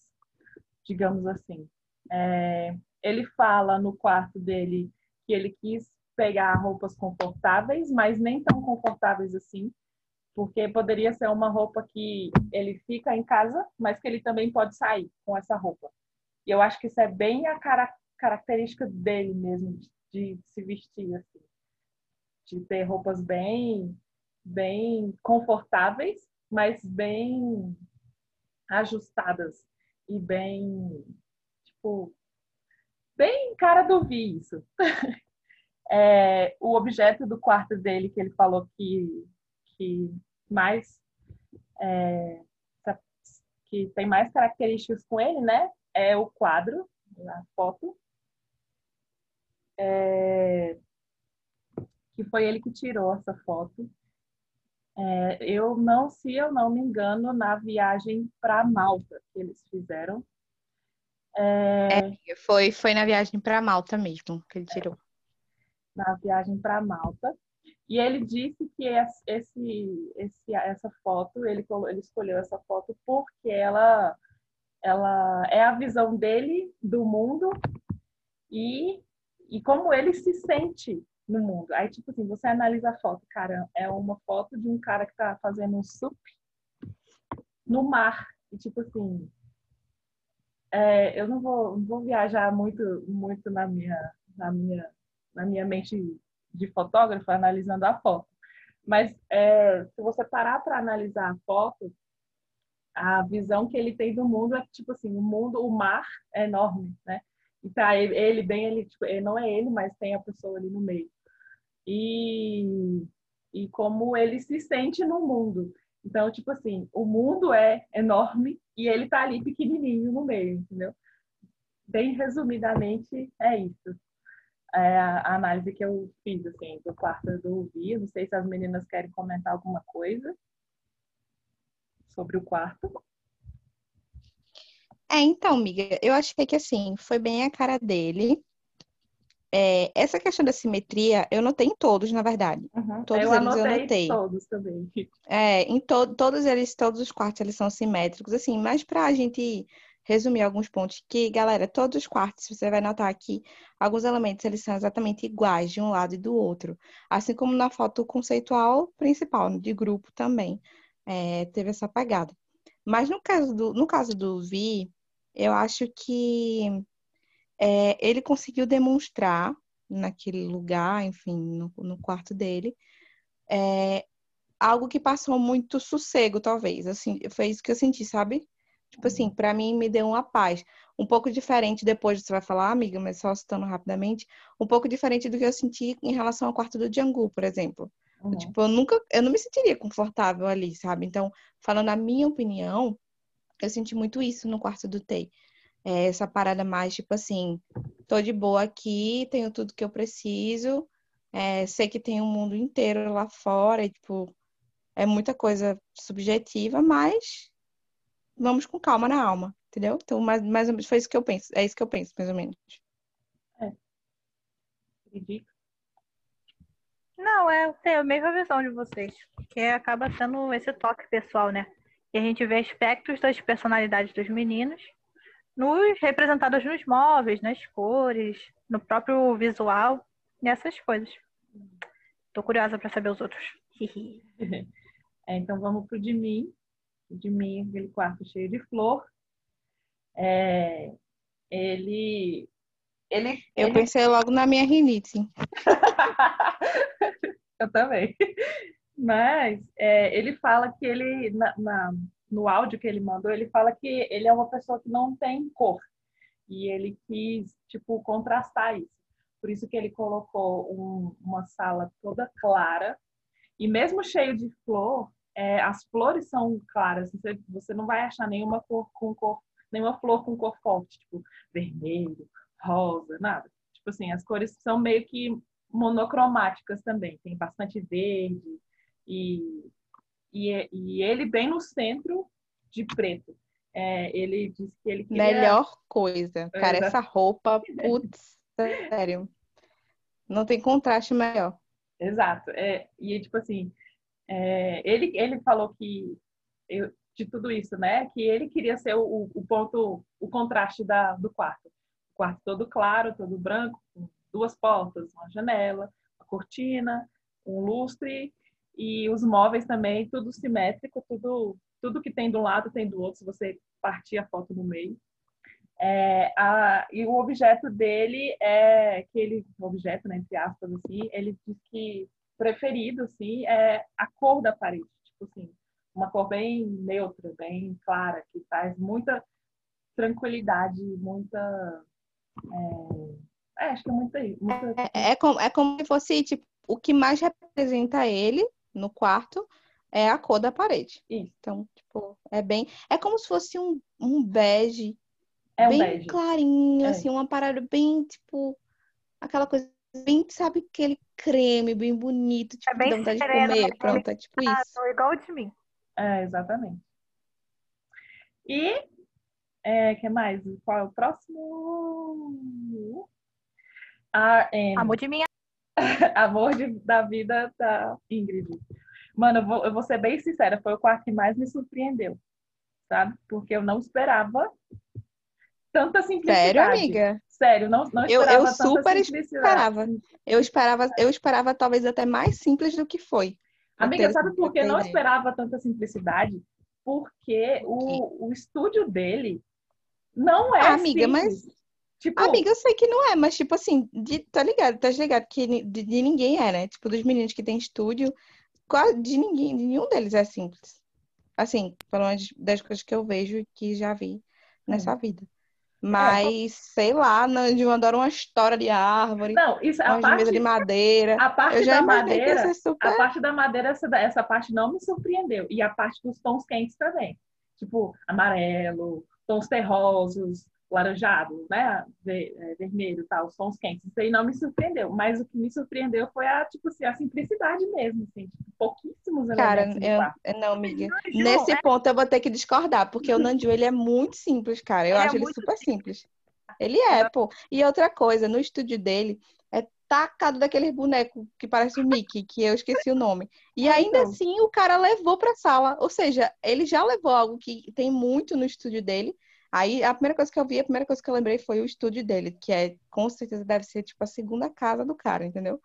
digamos assim. É, ele fala no quarto dele que ele quis pegar roupas confortáveis, mas nem tão confortáveis assim, porque poderia ser uma roupa que ele fica em casa, mas que ele também pode sair com essa roupa. E eu acho que isso é bem a cara característica dele mesmo, de, de se vestir assim, de ter roupas bem, bem confortáveis, mas bem ajustadas e bem, tipo, bem cara do Vi isso. é, o objeto do quarto dele que ele falou que, que mais é, que tem mais características com ele, né? É o quadro, a foto. É, que foi ele que tirou essa foto. É, eu não, se eu não me engano, na viagem para Malta que eles fizeram. É... é, foi, foi na viagem para Malta mesmo que ele tirou. Na viagem para Malta. E ele disse que esse, esse, essa foto, ele, ele escolheu essa foto porque ela, ela é a visão dele do mundo e, e como ele se sente no mundo. Aí, tipo assim, você analisa a foto, cara, é uma foto de um cara que tá fazendo um sup no mar. E, tipo assim, é, eu não vou, não vou viajar muito, muito na minha, na minha, na minha mente de fotógrafo analisando a foto. Mas é, se você parar para analisar a foto, a visão que ele tem do mundo é tipo assim, o mundo, o mar é enorme, né? E tá ele, bem, ele, tipo, não é ele, mas tem a pessoa ali no meio. E, e como ele se sente no mundo. Então, tipo assim, o mundo é enorme e ele tá ali pequenininho no meio, entendeu? Bem resumidamente, é isso é a análise que eu fiz assim, do quarto do Vi. Não sei se as meninas querem comentar alguma coisa sobre o quarto. É, então, amiga, eu achei que assim, foi bem a cara dele. É, essa questão da simetria, eu notei em todos, na verdade. Uhum. Todos eu eles eu notei. Todos também. É, em to todos eles, todos os quartos, eles são simétricos, assim, mas pra gente resumir alguns pontos que, galera, todos os quartos, você vai notar aqui, alguns elementos eles são exatamente iguais de um lado e do outro. Assim como na foto conceitual principal, de grupo também, é, teve essa pegada. Mas no caso do, no caso do Vi, eu acho que é, ele conseguiu demonstrar naquele lugar, enfim, no, no quarto dele, é, algo que passou muito sossego, talvez. Assim, foi isso que eu senti, sabe? Tipo assim, para mim me deu uma paz. Um pouco diferente, depois você vai falar, amiga, mas só citando rapidamente, um pouco diferente do que eu senti em relação ao quarto do Django, por exemplo. Uhum. Tipo, eu nunca, eu não me sentiria confortável ali, sabe? Então, falando a minha opinião, eu senti muito isso no quarto do Tei. É essa parada mais, tipo assim, tô de boa aqui, tenho tudo que eu preciso, é, sei que tem um mundo inteiro lá fora, e, tipo, é muita coisa subjetiva, mas vamos com calma na alma, entendeu? Então, mais, mais ou menos, foi isso que eu penso. É isso que eu penso, mais ou menos. É. Não, é, tenho a mesma visão de vocês. Que acaba sendo esse toque pessoal, né? E a gente vê aspectos das personalidades dos meninos nos representados nos móveis, nas cores, no próprio visual, nessas coisas. Tô curiosa para saber os outros. é, então vamos pro de mim de mim, aquele quarto cheio de flor. É, ele, ele. Eu ele... pensei logo na minha rinite. Eu também. Mas é, ele fala que ele, na, na, no áudio que ele mandou, ele fala que ele é uma pessoa que não tem cor. E ele quis, tipo, contrastar isso. por isso que ele colocou um, uma sala toda clara. E mesmo cheio de flor, é, as flores são claras. Você, você não vai achar nenhuma cor com cor, nenhuma flor com cor forte, tipo vermelho, rosa, nada. Tipo assim, as cores são meio que monocromáticas também. Tem bastante verde e, e, e ele bem no centro de preto. É, ele disse que ele queria... Melhor coisa. Cara, essa roupa, putz, sério. Não tem contraste melhor. Exato. É, e, tipo assim, é, ele, ele falou que, eu, de tudo isso, né? Que ele queria ser o, o ponto, o contraste da, do quarto. O quarto todo claro, todo branco, com duas portas, uma janela, uma cortina, um lustre e os móveis também, tudo simétrico, tudo, tudo que tem de um lado tem do outro, se você partir a foto no meio. É, a, e o objeto dele é que ele, objeto, né, entre aspas, assim, ele diz que preferido, assim, é a cor da parede, tipo assim, uma cor bem neutra, bem clara, que traz muita tranquilidade, muita é, é, acho que é muita, muita... É, é, como, é como se fosse tipo o que mais representa ele no quarto é a cor da parede. Isso. Então, tipo, é bem. É como se fosse um, um bege. É um bem bege. clarinho, É. assim, uma parada bem, tipo, aquela coisa bem, sabe, aquele creme bem bonito, tipo, bem que dá vontade de sereno, comer. bem Pronto, é tipo Ah, isso. igual de mim. É, exatamente. E é, que mais? Qual é o próximo? R.M. Amor de minha. Amor de- da vida da Ingrid. Mano, eu vou, eu vou ser bem sincera, foi o quarto que mais me surpreendeu, sabe? Porque eu não esperava tanta simplicidade. Sério, amiga? Sério, não, não Eu- esperava eu tanta super esperava. Eu esperava, eu esperava talvez até mais simples do que foi. Amiga, sabe por que não esperava tanta simplicidade? Porque o, o estúdio dele não é Ah, amiga, simples. mas- Tipo, Amiga, eu sei que não é, mas tipo assim, de, tá ligado? Tá ligado que de, de ninguém é, né? Tipo, dos meninos que tem estúdio, quase de ninguém, de nenhum deles é simples. Assim, pelo menos das coisas que eu vejo e que já vi nessa vida. Mas, sei lá, Nandium adora uma história de árvore, não, isso, a de mesa parte, de madeira. a parte da madeira, super. a parte da madeira, essa, essa parte não me surpreendeu. E a parte dos tons quentes também. Tipo, amarelo, tons terrosos, laranjado, né? É, vermelho tal, os tons quentes. Isso aí não me surpreendeu. Mas o que me surpreendeu foi a, tipo assim, a simplicidade mesmo, assim. Tipo, pouquíssimos Cara, eu, não. Ju, Nesse é- ponto eu vou ter que discordar, porque o Nandium, ele é muito simples, cara. Eu é acho ele super simples. Ele é, pô. E outra coisa, no estúdio dele, é tacado daqueles bonecos que parece o Mickey, que eu esqueci o nome. E ainda então. assim, o cara levou pra sala. Ou seja, ele já levou algo que tem muito no estúdio dele. Aí, a primeira coisa que eu vi, a primeira coisa que eu lembrei foi o estúdio dele, que é, com certeza, deve ser, tipo, a segunda casa do cara, entendeu?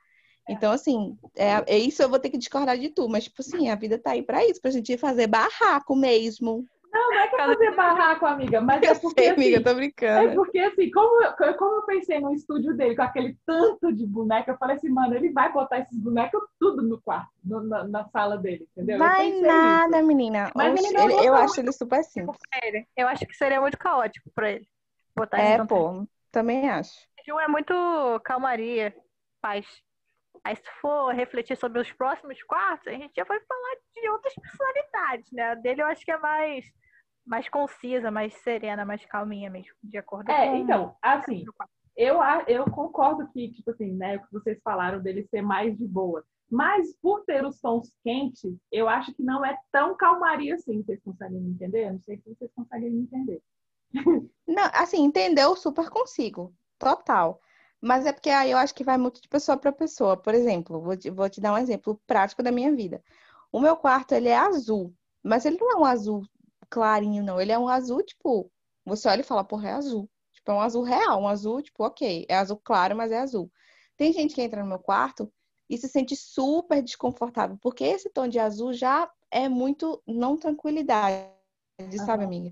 Então, assim, é, é isso eu vou ter que discordar de tu, mas, tipo assim, a vida tá aí pra isso, pra gente fazer barraco mesmo. Não, não é que é fazer barraco, amiga, mas é Eu porque, sei, amiga, assim, tô É brincando. porque, assim, como eu, como eu pensei no estúdio dele com aquele tanto de boneca, eu falei assim, mano, ele vai botar esses bonecos tudo no quarto, no- na, na sala dele, entendeu? eu Vai nada, isso. menina. Mas Oxe, não ele- eu acho ele super simples. ele. Eu acho que seria muito caótico pra ele. Botar É, pô, também acho. Ju é muito calmaria, paz. Aí se for refletir sobre os próximos quartos, a gente já vai falar de outras personalidades, né? A dele eu acho que é mais, mais concisa, mais serena, mais calminha mesmo, de acordo É, com então, assim, eu, a- eu concordo que, tipo assim, né, o que vocês falaram dele ser mais de boa. Mas por ter os tons quentes, eu acho que não é tão calmaria assim, vocês conseguem me entender? Eu não sei se vocês conseguem me entender. Não, assim, entendeu? Super consigo. Total. Mas é porque aí eu acho que vai muito de pessoa para pessoa. Por exemplo, vou te, vou te dar um exemplo prático da minha vida. O meu quarto, ele é azul. Mas ele não é um azul clarinho, não. Ele é um azul, tipo... Você olha e fala, porra, é azul. Tipo, é um azul real. Um azul, tipo, ok. É azul claro, mas é azul. Tem gente que entra no meu quarto e se sente super desconfortável. Porque esse tom de azul já é muito não tranquilidade, sabe, Aham. amiga?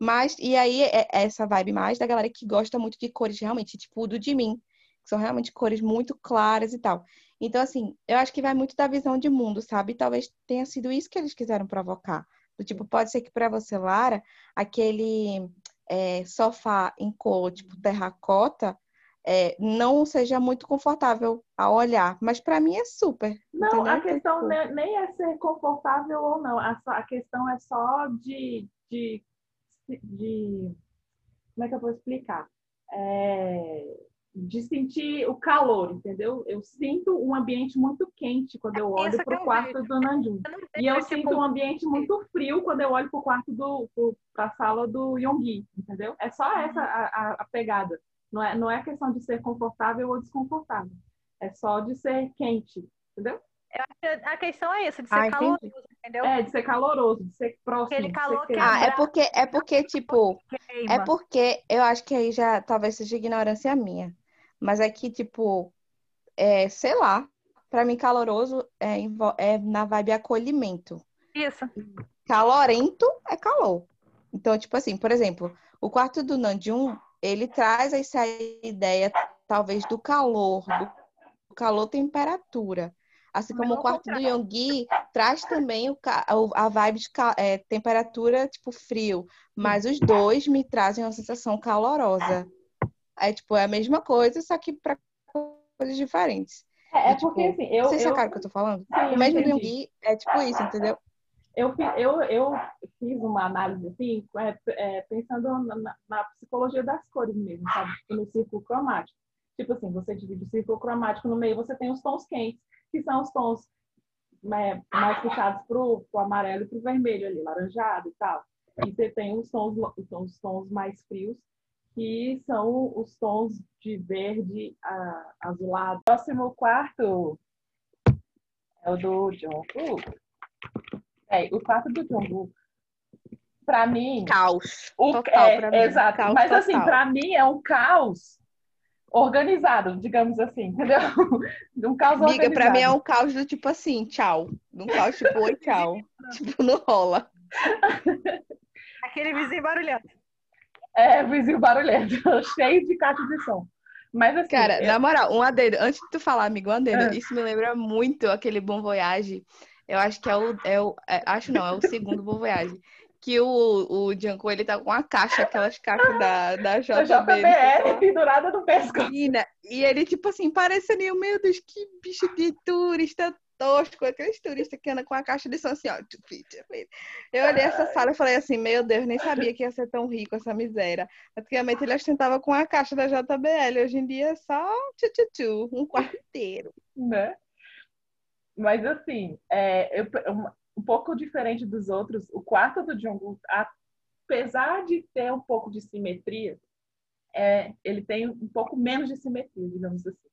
Mas, e aí, é é essa vibe mais da galera que gosta muito de cores realmente, tipo, do de mim, que são realmente cores muito claras e tal. Então, assim, eu acho que vai muito da visão de mundo, sabe? Talvez tenha sido isso que eles quiseram provocar. Do tipo, pode ser que pra você, Lara, aquele é, sofá em cor, tipo, terracota, é, não seja muito confortável a olhar. Mas para mim é super. Não, entendeu? a questão nem é ser confortável ou não. A, a questão é só de, de, de. Como é que eu vou explicar? É, de sentir o calor, entendeu? Eu sinto um ambiente muito quente quando eu olho para o quarto do Nanjum. E eu sinto um ambiente muito frio quando eu olho para o quarto do para a sala do Yonggi, entendeu? É só essa a, a, pegada. Não é, não é questão de ser confortável ou desconfortável. É só de ser quente, entendeu? a questão é essa, de ser ah, caloroso, entendeu? É, de ser caloroso, de ser próximo. Aquele calor que Ah, é porque, é porque, tipo, é porque eu acho que aí já talvez seja ignorância minha. Mas é que, tipo, é, sei lá, para mim caloroso é, é na vibe acolhimento. Isso. Calorento é calor. Então, tipo assim, por exemplo, o quarto do Nanjum, ele traz essa ideia, talvez, do calor, do calor temperatura. Assim como o quarto do Yonggi traz também o, a vibe de é, temperatura, tipo, frio. Mas os dois me trazem uma sensação calorosa. É tipo, é a mesma coisa, só que para coisas diferentes. É, é tipo, porque assim, eu. Vocês sacaram o que eu tô falando? Sim, o mesmo Jung é tipo isso, entendeu? Eu, eu, eu fiz uma análise assim, é, é, pensando na, na, psicologia das cores mesmo, sabe? Tipo, no círculo cromático. Tipo assim, você divide o círculo cromático no meio, você tem os tons quentes, que são os tons é, mais puxados pro, pro amarelo e pro vermelho ali, laranjado e tal. E você tem os tons, os tons mais frios, que são os tons de verde a, azulado. Próximo quarto é o do Jungkook. É, o quarto do Jungkook, para mim... Caos. O, total é, mim. Exato. Caos Mas assim, total. assim, para mim é um caos organizado, digamos assim, entendeu? Um caos Amiga, organizado. pra mim é um caos do tipo assim, tchau. Um caos tipo, oi, tchau. tipo, não rola. Aquele vizinho barulhento. É, vizinho barulhento, cheio de caixa de som. Mas assim. Cara, eu... na moral, um adendo. Antes de tu falar, amigo, um adendo. É. Isso me lembra muito aquele Bom Voyage. Eu acho que é o. É o é, acho não, é o segundo Bom Voyage. Que o, o Janko, ele tá com uma caixa, aquelas caixas da, da JBL. JBL pendurada no pescoço. E ele, tipo assim, parecendo, meu Deus, que bicho de turista tosco, aqueles turistas que andam com a caixa de som assim, ó. Eu olhei essa sala e falei assim, meu Deus, nem sabia que ia ser tão rico essa miséria. Antigamente ele ostentava com a caixa da JBL, hoje em dia é só tchu, um quarto inteiro. Né? Mas assim, é, eu, um pouco diferente dos outros, o quarto do Jungkook, apesar de ter um pouco de simetria, é, ele tem um pouco menos de simetria, digamos assim.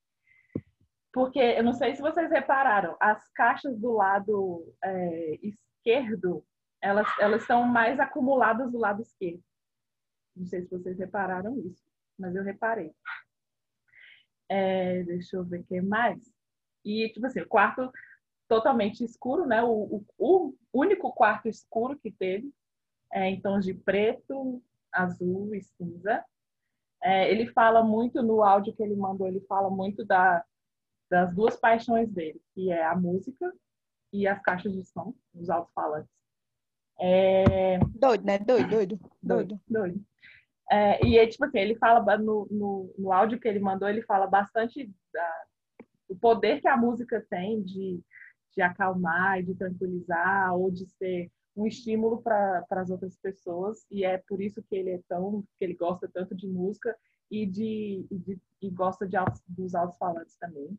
Porque eu não sei se vocês repararam, as caixas do lado é, esquerdo, elas, elas estão mais acumuladas do lado esquerdo. Não sei se vocês repararam isso, mas eu reparei. É, deixa eu ver o que mais. E, tipo assim, o quarto totalmente escuro, né? O, o, o único quarto escuro que teve, é, em tons de preto, azul e cinza. É, ele fala muito no áudio que ele mandou, ele fala muito da, das duas paixões dele, que é a música e as caixas de som, os alto-falantes. É... Doido, né? Doido, doido, doido. Doido. É, e aí, tipo assim, ele fala no, no, no, áudio que ele mandou, ele fala bastante da, do poder que a música tem de, de acalmar, de tranquilizar, ou de ser um estímulo para as outras pessoas. E é por isso que ele é tão, que ele gosta tanto de música e de, e, de, e gosta de altos, dos alto-falantes também.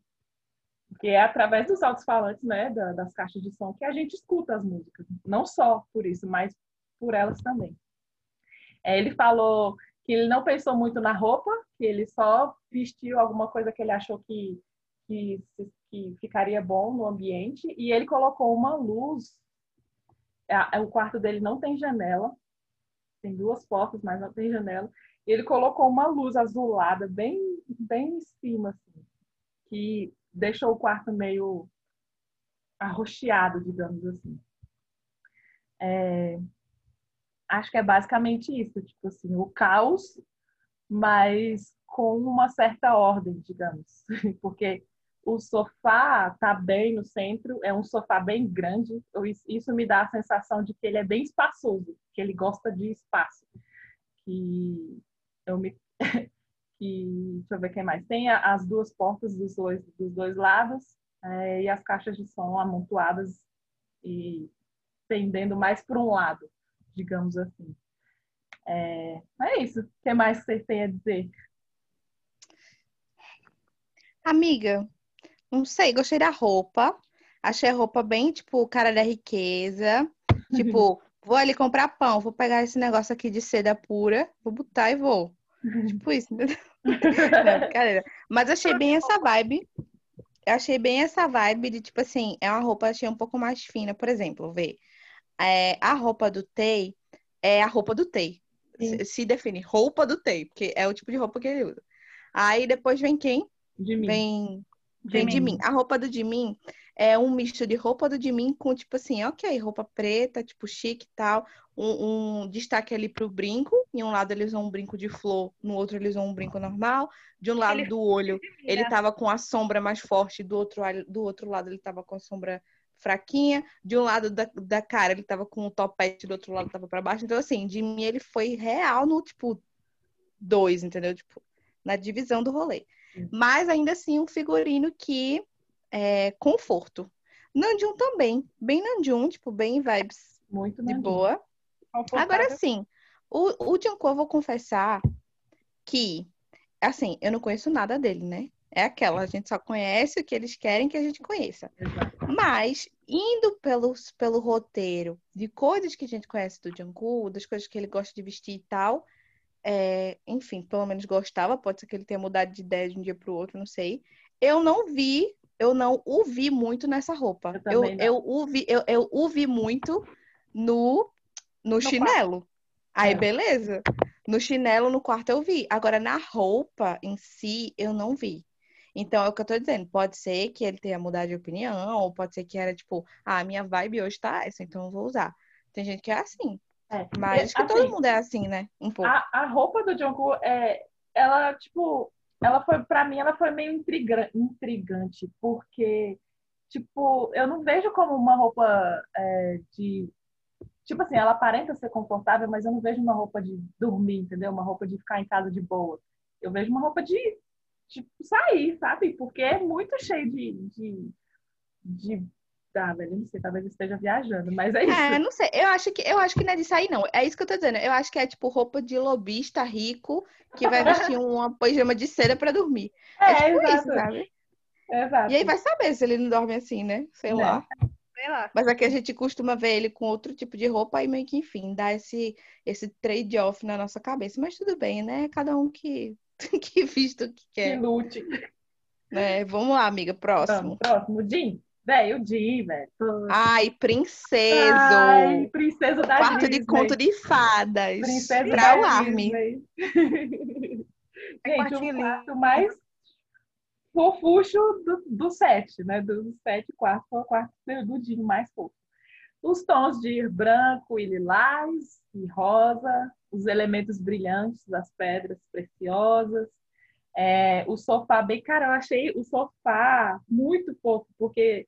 Porque é através dos alto-falantes, né, das caixas de som, que a gente escuta as músicas. Não só por isso, mas por elas também. É, ele falou que ele não pensou muito na roupa, que ele só vestiu alguma coisa que ele achou que, que, que ficaria bom no ambiente. E ele colocou uma luz. O quarto dele não tem janela, tem duas portas, mas não tem janela. E ele colocou uma luz azulada bem, bem em cima, assim, que deixou o quarto meio arroxeado, digamos assim. É, acho que é basicamente isso, tipo assim, o caos, mas com uma certa ordem, digamos, porque o sofá tá bem no centro, é um sofá bem grande, isso me dá a sensação de que ele é bem espaçoso, que ele gosta de espaço, que eu me que, deixa eu ver quem mais. Tem as duas portas dos dois, dos dois lados é, e as caixas de som amontoadas e pendendo mais para um lado, digamos assim. É, é isso. O que mais você tem a dizer? Amiga, não sei, gostei da roupa. Achei a roupa bem, tipo, cara da riqueza. Tipo, vou ali comprar pão, vou pegar esse negócio aqui de seda pura, vou botar e vou. tipo isso? Não. Mas achei bem essa vibe. Eu achei bem essa vibe de, tipo assim, é uma roupa, achei um pouco mais fina. Por exemplo, vê. É, a roupa do Tei é a roupa do Tei. Se, se define roupa do Tei, porque é o tipo de roupa que ele usa. Aí depois vem quem? De mim. Vem, vem de mim. A roupa do de mim é um misto de roupa do de mim com, tipo assim, ok, roupa preta, tipo chique e tal. Um, um, destaque ali pro brinco. Em um lado eles usam um brinco de flor, no outro eles usam um brinco normal. De um lado ele... do olho, ele tava com a sombra mais forte, do outro, do outro lado ele tava com a sombra fraquinha. De um lado da, da cara ele tava com o topete, do outro lado tava para baixo. Então, assim, de mim ele foi real no, tipo, dois, entendeu? Tipo, na divisão do rolê. Mas ainda assim, um figurino que é conforto. Nanjum também, bem Nanjum, tipo, bem vibes Muito de boa. Agora sim, o, o eu vou confessar que, assim, eu não conheço nada dele, né? É aquela, a gente só conhece o que eles querem que a gente conheça. Exato. Mas, indo pelos, pelo roteiro de coisas que a gente conhece do Jungkook, das coisas que ele gosta de vestir e tal, é, enfim, pelo menos gostava, pode ser que ele tenha mudado de ideia de um dia para o outro, não sei. Eu não vi, eu não o vi muito nessa roupa. Eu, eu, eu, o, vi, eu, eu o vi muito no, no, no chinelo. Quarto. Aí, é. beleza. No chinelo, no quarto, eu vi. Agora, na roupa em si, eu não vi. Então, é o que eu tô dizendo. Pode ser que ele tenha mudado de opinião, ou pode ser que era tipo, ah, minha vibe hoje tá essa, então eu vou usar. Tem gente que é assim. É. Mas acho que assim, todo mundo é assim, né? Um pouco. A, a roupa do Jungkook, é, ela, tipo, ela foi, pra mim, ela foi meio intrigante, porque, tipo, eu não vejo como uma roupa é, de. Tipo assim, ela aparenta ser confortável, mas eu não vejo uma roupa de dormir, entendeu? Uma roupa de ficar em casa de boa. Eu vejo uma roupa de, tipo, sair, sabe? Porque é muito cheio de, de, de ah, velho, não sei, talvez eu esteja viajando, mas é isso. É, não sei. Eu acho que eu acho que não é disso aí, não. É isso que eu tô dizendo. Eu acho que é tipo roupa de lobista rico que vai vestir uma pijama de seda para dormir. É, é tipo exato. isso, sabe? Exato. E aí vai saber se ele não dorme assim, né? Sei é. lá. Sei lá. Mas aqui a gente costuma ver ele com outro tipo de roupa e meio que, enfim, dá esse, esse trade-off na nossa cabeça. Mas tudo bem, né? Cada um que, que vista o que quer. Que lute. É, vamos lá, amiga. Próximo. Vamos, próximo, Jim. Velho, o Di, velho. Ai, princeso. Ai, princeso da Quarto Disney. de conto de fadas. Princesa pra da o Armin. Gente, o quarto mais fofucho do, do sete, né? Dos sete quartos, foi o quarto do Dinho mais fofo. Os tons de branco e lilás e rosa, os elementos brilhantes das pedras preciosas, é, o sofá bem, cara, eu achei o sofá muito fofo, porque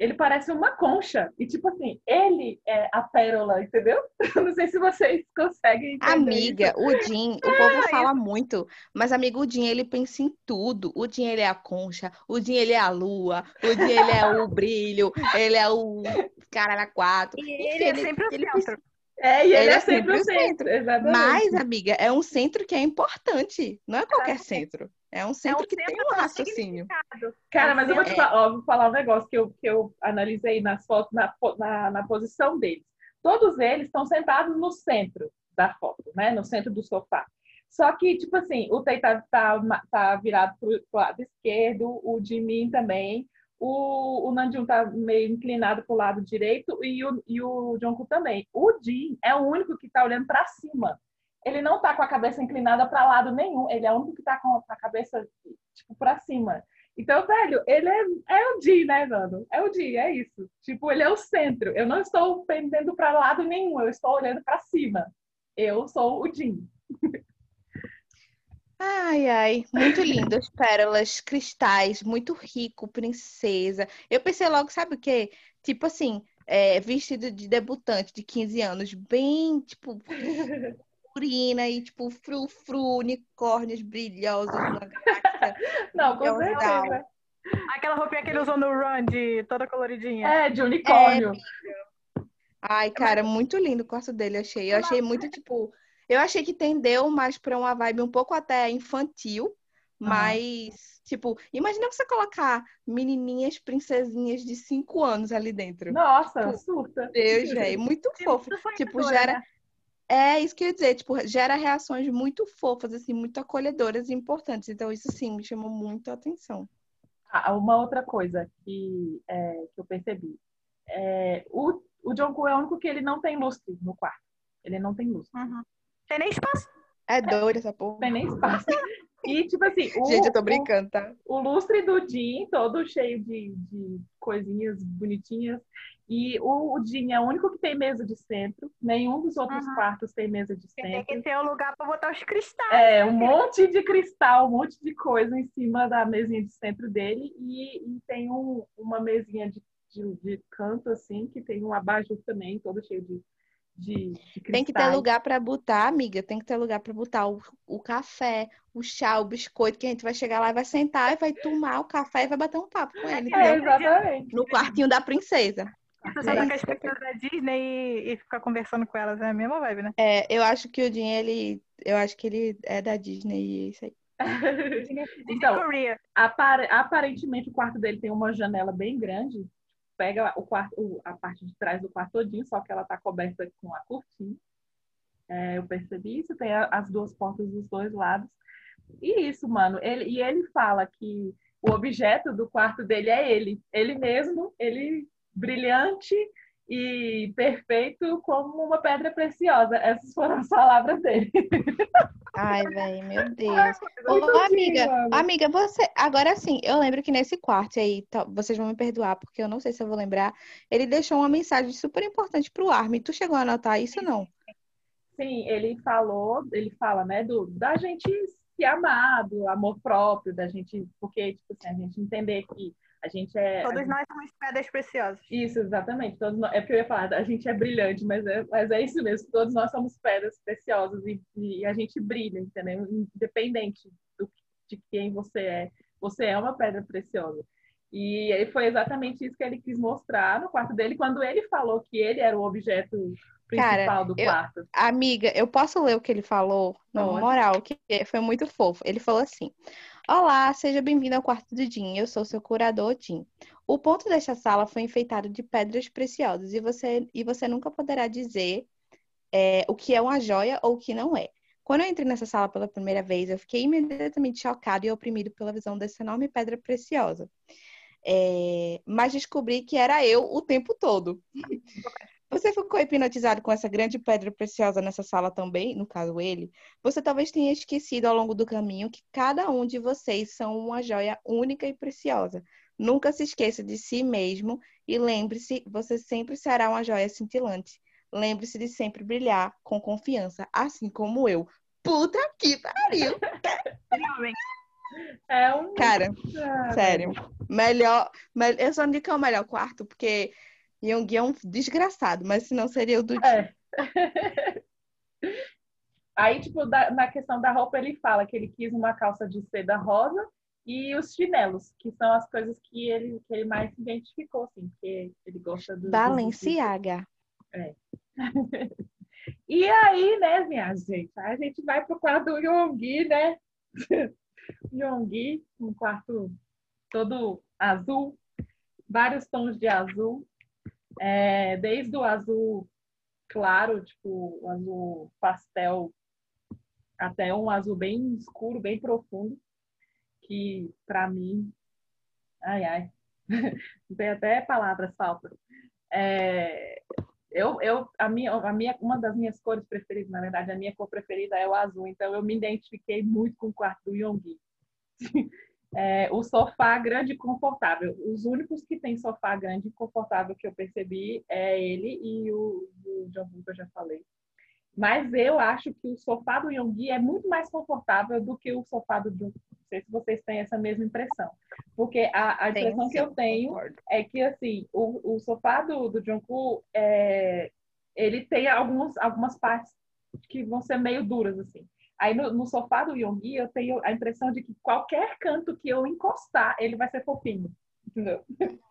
ele parece uma concha. E, tipo assim, ele é a pérola, entendeu? Não sei se vocês conseguem entender. Amiga, isso. o Jim, o povo fala muito, mas, amigo, o Jim, ele pensa em tudo. O Jim, ele é a concha, o Jim, ele é a lua, o Jim, ele é o brilho, ele é o cara quatro. E Enfim, ele é sempre ele, o centro. É, e ele, ele é, é, sempre, o centro. centro. Mas, amiga, é um centro que é importante. Não é qualquer é. centro. É um centro, é um que tem um raciocínio. Cara, mas eu vou te falar, ó, vou falar um negócio que eu, que eu analisei nas fotos, na, na, na posição deles. Todos eles estão sentados no centro da foto, né? No centro do sofá. Só que, tipo assim, o Tei tá, tá, tá virado pro, pro lado esquerdo, o Jimin também, o, o Nanjun tá meio inclinado pro lado direito e o, e o Jungkook também. O Jin é o único que tá olhando para cima ele não tá com a cabeça inclinada para lado nenhum, ele é o único que tá com a cabeça, tipo, para cima. Então, velho, ele é, é o Di, né, mano? É o Di, é isso. Tipo, ele é o centro. Eu não estou pendendo para lado nenhum, eu estou olhando para cima. Eu sou o Jin. Ai, ai, muito lindo. As pérolas, cristais, muito rico, princesa. Eu pensei logo, sabe o quê? Tipo assim, é, vestido de debutante de 15 anos, bem, tipo, purpurina e, tipo, frufru, unicórnios brilhosos na galáxia. Não, com Legal. certeza. Aquela roupinha que ele usou no Run, de toda coloridinha. É, de unicórnio. Ai, cara, muito lindo o quarto dele, achei. Eu achei muito, tipo. Eu achei que tendeu mais pra uma vibe um pouco até infantil, mas, tipo, imagina você colocar menininhas, princesinhas de 5 anos ali dentro. Nossa, surta. Deus, velho, muito fofo. Muito Tipo, sonhadora, gera. né? É isso que eu ia dizer, tipo, gera reações muito fofas, assim, muito acolhedoras e importantes. Então, isso sim me chamou muito a atenção. Ah, uma outra coisa que, é, que eu percebi. É, o, o Jungkook é o único que ele não tem lustre no quarto. Ele não tem lustre. Uhum. Tem nem espaço. É doido essa Não porra. tem nem espaço. E, tipo assim, o, Gente, eu tô o- brincando, tá? o lustre do Jin, todo cheio de, de coisinhas bonitinhas. E o, o Jin é o único que tem mesa de centro. Nenhum dos outros Uhum. quartos tem mesa de Tem centro. que ter um lugar pra botar os cristais. É, um monte de cristal, um monte de coisa em cima da mesinha de centro dele. E, e tem um- uma mesinha de, de, de canto, assim, que tem um abajur também, todo cheio de, de, de Tem que ter lugar pra botar, amiga. Tem que ter lugar pra botar o, o café, o chá, o biscoito, que a gente vai chegar lá e vai sentar e vai tomar o café e vai bater um papo com ele, É, exatamente. No quartinho da princesa. Você É que isso as pessoas da Disney e, e ficar conversando com elas é a mesma vibe, né? É, eu acho que o Jim, ele. Eu acho que ele é da Disney e é isso aí. Então, Korea. Apar- aparentemente o quarto dele tem uma janela bem grande. Pega o quarto, a parte de trás do quarto todinho, só que ela está coberta com a cortina. É, eu percebi isso, tem as duas portas dos dois lados. E isso, mano, ele, e ele fala que o objeto do quarto dele é ele. Ele mesmo, ele brilhante e perfeito como uma pedra preciosa. Essas foram as palavras dele. Ai, velho, meu Deus. Ô, amiga, mano. amiga, você. Agora sim, eu lembro que nesse quarto aí, tá- vocês vão me perdoar, porque eu não sei se eu vou lembrar. Ele deixou uma mensagem super importante pro Armin. Tu chegou a anotar isso não? Sim, ele falou, ele fala, né, do, da gente se amar, do amor próprio, da gente, porque, tipo assim, a gente entender que a gente é. Todos nós somos pedras preciosas. Isso, exatamente. Todos nós, é porque eu ia falar, a gente é brilhante, mas é, mas é isso mesmo. Todos nós somos pedras preciosas e, e a gente brilha, entendeu? Independente do, de quem você é, você é uma pedra preciosa. E aí foi exatamente isso que ele quis mostrar no quarto dele, quando ele falou que ele era o objeto principal Cara, do eu- quarto. Amiga, eu posso ler o que ele falou? Não, Pode. moral, que foi muito fofo. Ele falou assim: Olá, seja bem-vindo ao quarto do Jim. Eu sou seu curador, Jim. O ponto desta sala foi enfeitado de pedras preciosas e você, e você nunca poderá dizer é, o que é uma joia ou o que não é. Quando eu entrei nessa sala pela primeira vez, eu fiquei imediatamente chocado e oprimido pela visão dessa enorme pedra preciosa. É, mas descobri que era eu o tempo todo. Você ficou hipnotizado com essa grande pedra preciosa nessa sala também, no caso ele? Você talvez tenha esquecido ao longo do caminho que cada um de vocês são uma joia única e preciosa. Nunca se esqueça de si mesmo e lembre-se, você sempre será uma joia cintilante. Lembre-se de sempre brilhar com confiança, assim como eu. Puta que pariu! É um. Cara, Ah, sério. Melhor, mel- eu só não digo que é o melhor quarto, porque Young é um desgraçado, mas se não seria o do É. Aí, tipo, da- na questão da roupa, ele fala que ele quis uma calça de seda rosa e os chinelos, que são as coisas que ele, que ele mais se identificou, assim, porque ele gosta do. do- Balenciaga. E aí, né, minha gente? A gente vai pro quarto do Yonggi, né? Yonggi, um quarto todo azul, vários tons de azul, é, desde o azul claro, tipo, azul pastel, até um azul bem escuro, bem profundo, que para mim, ai, ai, não tem até palavras falta. É, eu, eu, a minha, a minha, uma das minhas cores preferidas, na verdade, a minha cor preferida é o azul, então eu me identifiquei muito com o quarto do Yonggi. É, o sofá grande e confortável. Os únicos que tem sofá grande e confortável que eu percebi é ele e o, o Jonghyun que eu já falei. Mas eu acho que o sofá do Yonggi é muito mais confortável do que o sofá do Jungkook. Não sei se vocês têm essa mesma impressão. Porque a, a impressão que eu tenho é que assim o, o sofá do, do Jungkook é, ele tem alguns, algumas partes que vão ser meio duras, assim. Aí no, no sofá do Yonggi, eu tenho a impressão de que qualquer canto que eu encostar, ele vai ser fofinho. Entendeu?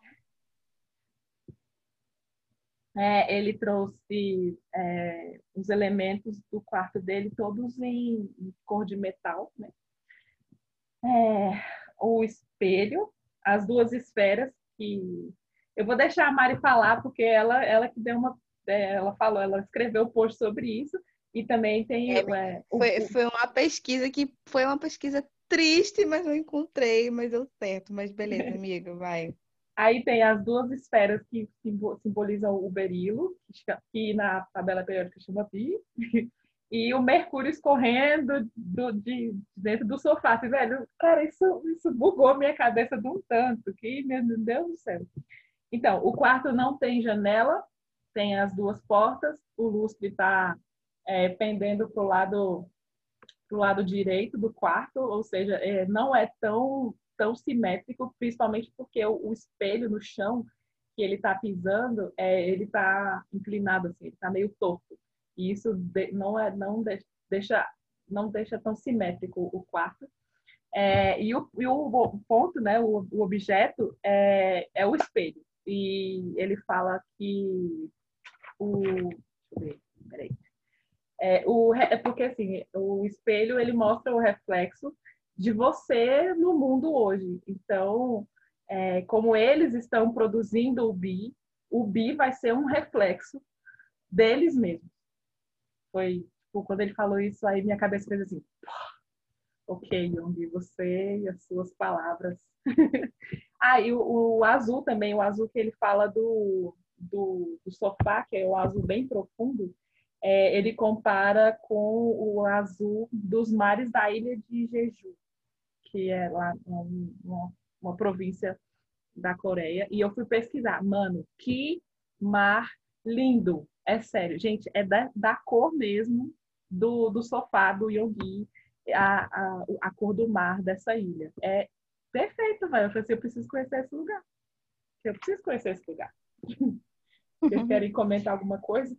É, ele trouxe é, os elementos do quarto dele todos em, em cor de metal, né? É, o espelho, as duas esferas que eu vou deixar a Mari falar porque ela ela que deu uma é, ela falou, ela escreveu um post sobre isso e também tem é, é, foi, o... foi uma pesquisa que foi uma pesquisa triste, mas não encontrei, mas deu certo. Mas beleza, amiga, vai. Aí tem as duas esferas que simbolizam o berilo, que na tabela periódica chama pi, e o Mercúrio escorrendo do, de, dentro do sofá. Assim, velho, cara, isso, isso bugou minha cabeça de um tanto, que, meu Deus do céu. Então, o quarto não tem janela, tem as duas portas, o lustre está é, pendendo para o lado, pro lado direito do quarto, ou seja, é, não é tão tão simétrico, principalmente porque o, o espelho no chão que ele está pisando, é, ele está inclinado assim, está meio torto. E isso de, não é não deixa não deixa tão simétrico o quarto. É, e, o, e, o, ponto, né, o, o objeto é, é, o espelho. E ele fala que o. Deixa eu ver, peraí. É, o, é porque assim, o espelho ele mostra o reflexo de você no mundo hoje. Então, é, como eles estão produzindo o bi, o bi vai ser um reflexo deles mesmos. Foi tipo, quando ele falou isso, aí minha cabeça fez assim: ok, Young, você e as suas palavras. ah, e o, o, azul também, o azul que ele fala do, do, do sofá, que é o azul bem profundo, é, ele compara com o azul dos mares da ilha de Jeju que é lá uma, uma província da Coreia, e eu fui pesquisar. Mano, que mar lindo! É sério, gente, é da, da cor mesmo do, do sofá do Yogi, a, a, a cor do mar dessa ilha. É perfeito, velho. Eu falei assim, eu preciso conhecer esse lugar. Eu preciso conhecer esse lugar. Vocês querem comentar alguma coisa?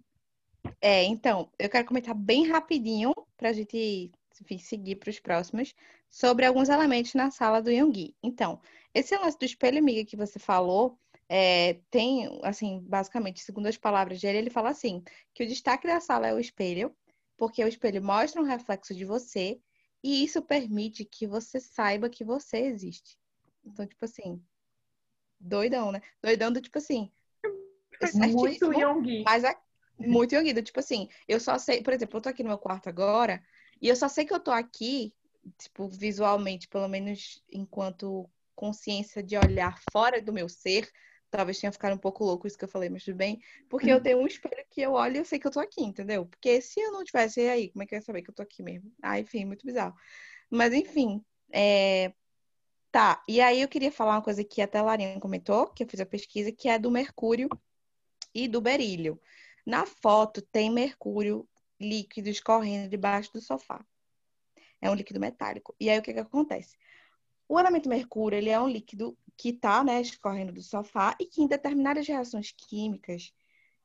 É, então, eu quero comentar bem rapidinho para a gente enfim, seguir para os próximos, sobre alguns elementos na sala do Yonggi. Então, esse lance do espelho amiga que você falou, é, tem, assim, basicamente, segundo as palavras dele, ele fala assim, que o destaque da sala é o espelho, porque o espelho mostra um reflexo de você e isso permite que você saiba que você existe. Então, tipo assim, doidão, né? Doidão do tipo assim. Muito Yonggi. Mas muito Yonggi, tipo assim, eu só sei, por exemplo, eu tô aqui no meu quarto agora, e eu só sei que eu tô aqui, tipo, visualmente, pelo menos enquanto consciência de olhar fora do meu ser. Talvez tenha ficado um pouco louco isso que eu falei, mas tudo bem. Porque eu tenho um espelho que eu olho e eu sei que eu tô aqui, entendeu? Porque se eu não tivesse aí, como é que eu ia saber que eu tô aqui mesmo? Ah, enfim, muito bizarro. Mas enfim, é... tá. E aí eu queria falar uma coisa que até a Larinha comentou, que eu fiz a pesquisa, que é do mercúrio e do berílio. Na foto tem mercúrio líquido escorrendo debaixo do sofá. É um líquido metálico. E aí o que, que acontece? O elemento mercúrio ele é um líquido que está né, escorrendo do sofá e que em determinadas reações químicas,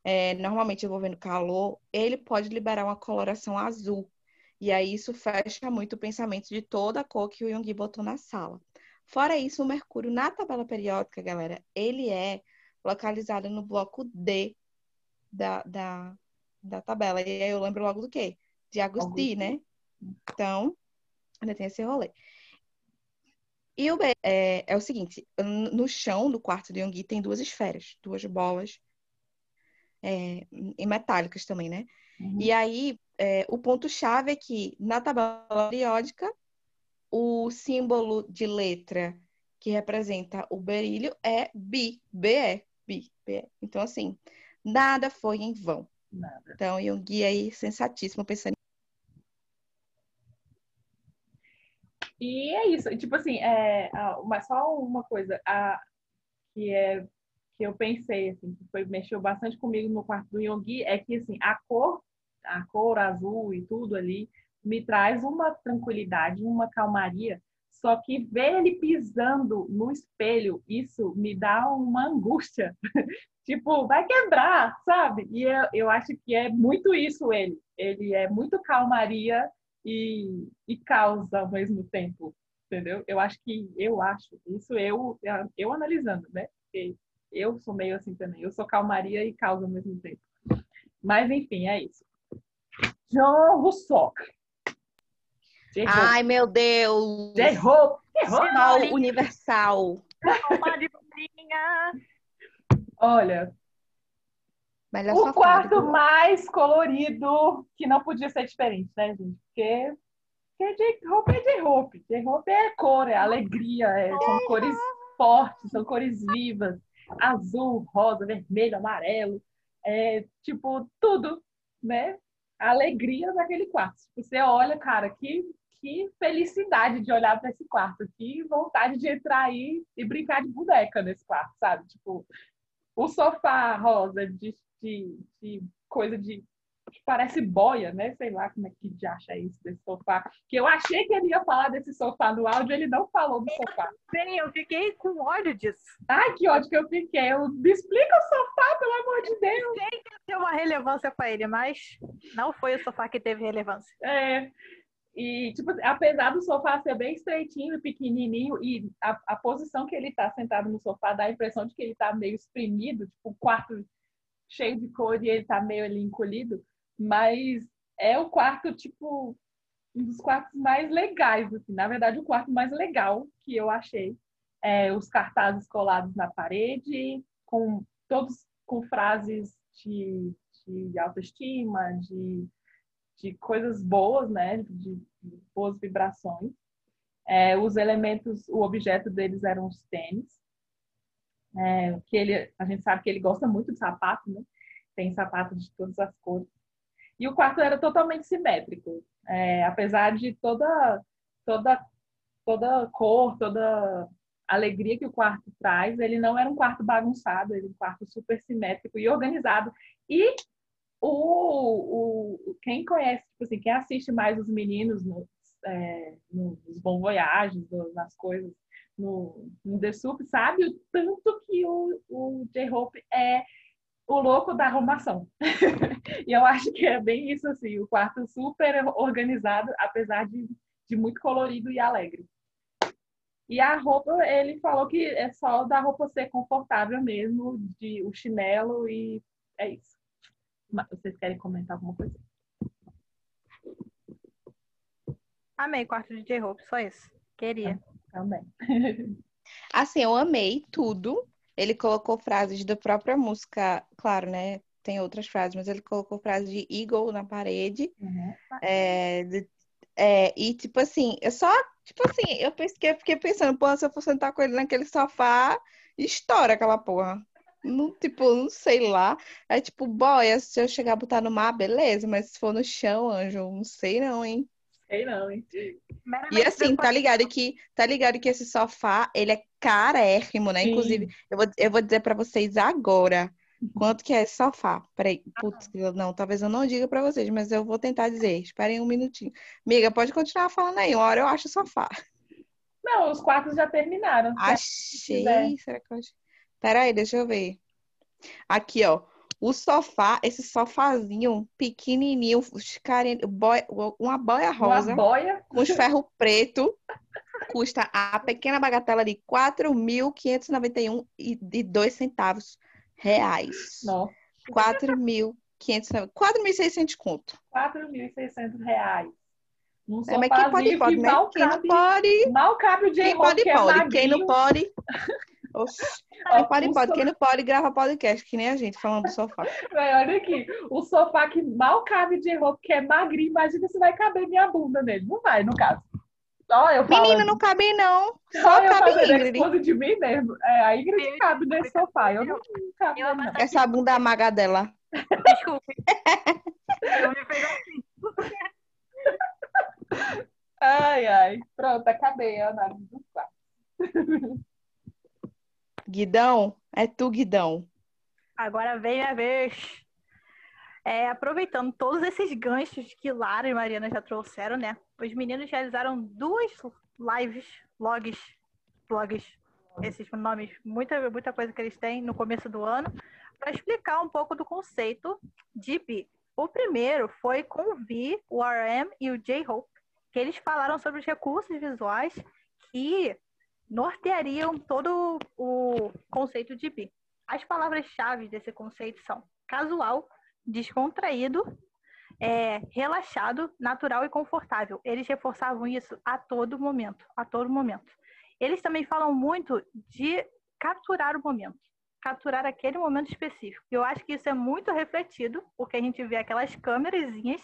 é, normalmente envolvendo calor, ele pode liberar uma coloração azul. E aí isso fecha muito o pensamento de toda a cor que o Jung botou na sala. Fora isso, o mercúrio na tabela periódica, galera, ele é localizado no bloco D da, da, da tabela. E aí eu lembro logo do quê? De Agusti, né? Então, ainda tem esse rolê. E o B é, é, o seguinte: no chão do quarto de Yonggi tem duas esferas, duas bolas é, e metálicas também, né? Uhum. E aí, é, o ponto-chave é que na tabela periódica, o símbolo de letra que representa o berílio é Bi, BE, Bi, BE. Então, assim, nada foi em vão. Nada. Então, e um guia aí sensatíssimo pensando. E é isso. Tipo assim, é, mas só uma coisa a, que é que eu pensei assim, que foi mexeu bastante comigo no quarto do Yonggi, é que assim, a cor, a cor azul e tudo ali me traz uma tranquilidade, uma calmaria, Só que ver ele pisando no espelho, isso me dá uma angústia. tipo, vai quebrar, sabe? E eu, eu acho que é muito isso ele. Ele é muito calmaria e, e causa ao mesmo tempo, entendeu? Eu acho que, eu acho, isso eu, eu analisando, né? Porque eu sou meio assim também. Eu sou calmaria e causa ao mesmo tempo. Mas, enfim, é isso. Jean Rousseau. Ai, meu Deus! Errou! Errou! universal. Olha, Melhor o quarto mais colorido, que não podia ser diferente, né, gente? Porque, porque J-Hope é J-Hope. J-Hope é cor, é alegria, é, são cores fortes, são cores vivas. Azul, rosa, vermelho, amarelo. É, tipo, tudo, né? A alegria daquele quarto. Você olha, cara, que, que felicidade de olhar para esse quarto. Que vontade de entrar aí e brincar de boneca nesse quarto, sabe? Tipo, o sofá rosa de de, de coisa de que parece boia, né? Sei lá como é que de acha isso desse sofá. Que eu achei que ele ia falar desse sofá no áudio, ele não falou do sofá. Sim, eu fiquei com ódio disso. Ai, que ódio que eu fiquei. Eu, me explica o sofá, pelo amor de Deus. Tem que ter uma relevância para ele, mas não foi o sofá que teve relevância. É. E, tipo, apesar do sofá ser bem estreitinho, pequenininho, e a, a posição que ele tá sentado no sofá dá a impressão de que ele tá meio espremido, tipo, quarto cheio de cor e ele tá meio ali encolhido, mas é o quarto, tipo, um dos quartos mais legais, assim. Na verdade, o quarto mais legal que eu achei. É, os cartazes colados na parede, com todos com frases de, de autoestima, de, de coisas boas, né? De, de boas vibrações. É, os elementos, o objeto deles eram os tênis. É, que ele, a gente sabe que ele gosta muito de sapato, né? Tem sapato de todas as cores. E o quarto era totalmente simétrico, é, apesar de toda toda toda cor, toda alegria que o quarto traz, ele não era um quarto bagunçado, ele era um quarto super simétrico e organizado. E o, o quem conhece, tipo assim, quem assiste mais os meninos no, é, nos Bom Voyages, nas coisas no, no The Soup, sabe o tanto que o, o J-Hope é o louco da arrumação. e eu acho que é bem isso, assim, o quarto super organizado, apesar de, de muito colorido e alegre. E a roupa, ele falou que é só da roupa ser confortável mesmo, de o chinelo e é isso. Vocês querem comentar alguma coisa? Amei quarto de J-Hope, só isso. Queria. Também. Assim, eu amei tudo. Ele colocou frases da própria música, claro, né? Tem outras frases, mas ele colocou frases de Eagle na parede. Uhum. É, de, é, e, tipo assim, eu só, tipo assim, eu pensei, fiquei pensando, pô, se eu for sentar com ele naquele sofá, estoura aquela porra. Não, tipo, não sei lá. É tipo, boia, se eu chegar a botar no mar, beleza, mas se for no chão, anjo, não sei não, hein? Sei não, hein? E assim, tá ligado que tá ligado que esse sofá, ele é carérrimo, né? Sim. Inclusive, eu vou, eu vou dizer para vocês agora quanto que é esse sofá. Peraí, putz, não, talvez eu não diga para vocês, mas eu vou tentar dizer. Esperem um minutinho. Amiga, pode continuar falando aí, uma hora eu acho o sofá. Não, os quartos já terminaram. Achei. Será que eu... Peraí, deixa eu ver. Aqui, ó. O sofá, esse sofazinho pequenininho, uma boia rosa, uma boia? com os ferro preto, custa a pequena bagatela de R$ 4.591 dois centavos reais. Nossa. 4.590, 4.600 conto. 4.600 reais. Um é, mas quem pode, pode, né? Quem não pode... Mal cabe o Quem pode, que é pode. quem não pode... Oxi. Quem pode, pode. Quem não pode, grava podcast, que nem a gente, falando do sofá. olha aqui, o sofá que mal cabe de roupa, que é magrinho, imagina se vai caber minha bunda nele. Não vai, no caso. Ó, eu Menina, não cabe não. Só eu cabe Ingrid. de mim mesmo. É, a Ingrid eu, cabe nesse sofá. Eu não, não cabe eu, não. Essa bunda amaga dela. Desculpe. eu me pego assim. Ai, ai. Pronto, acabei a análise dos quatro. Guidão, é tu, Guidão. Agora vem a vez. É, aproveitando todos esses ganchos que Lara e Mariana já trouxeram, né? Os meninos realizaram duas lives blogs, blogs, esses nomes, muita, muita coisa que eles têm no começo do ano, para explicar um pouco do conceito de bi. O primeiro foi com o Vi, o RM e o J-Hope, que eles falaram sobre os recursos visuais que norteariam todo o conceito de bi. As palavras-chave desse conceito são casual, descontraído, é, relaxado, natural e confortável. Eles reforçavam isso a todo momento, a todo momento. Eles também falam muito de capturar o momento, capturar aquele momento específico. Eu acho que isso é muito refletido, porque a gente vê aquelas câmerazinhas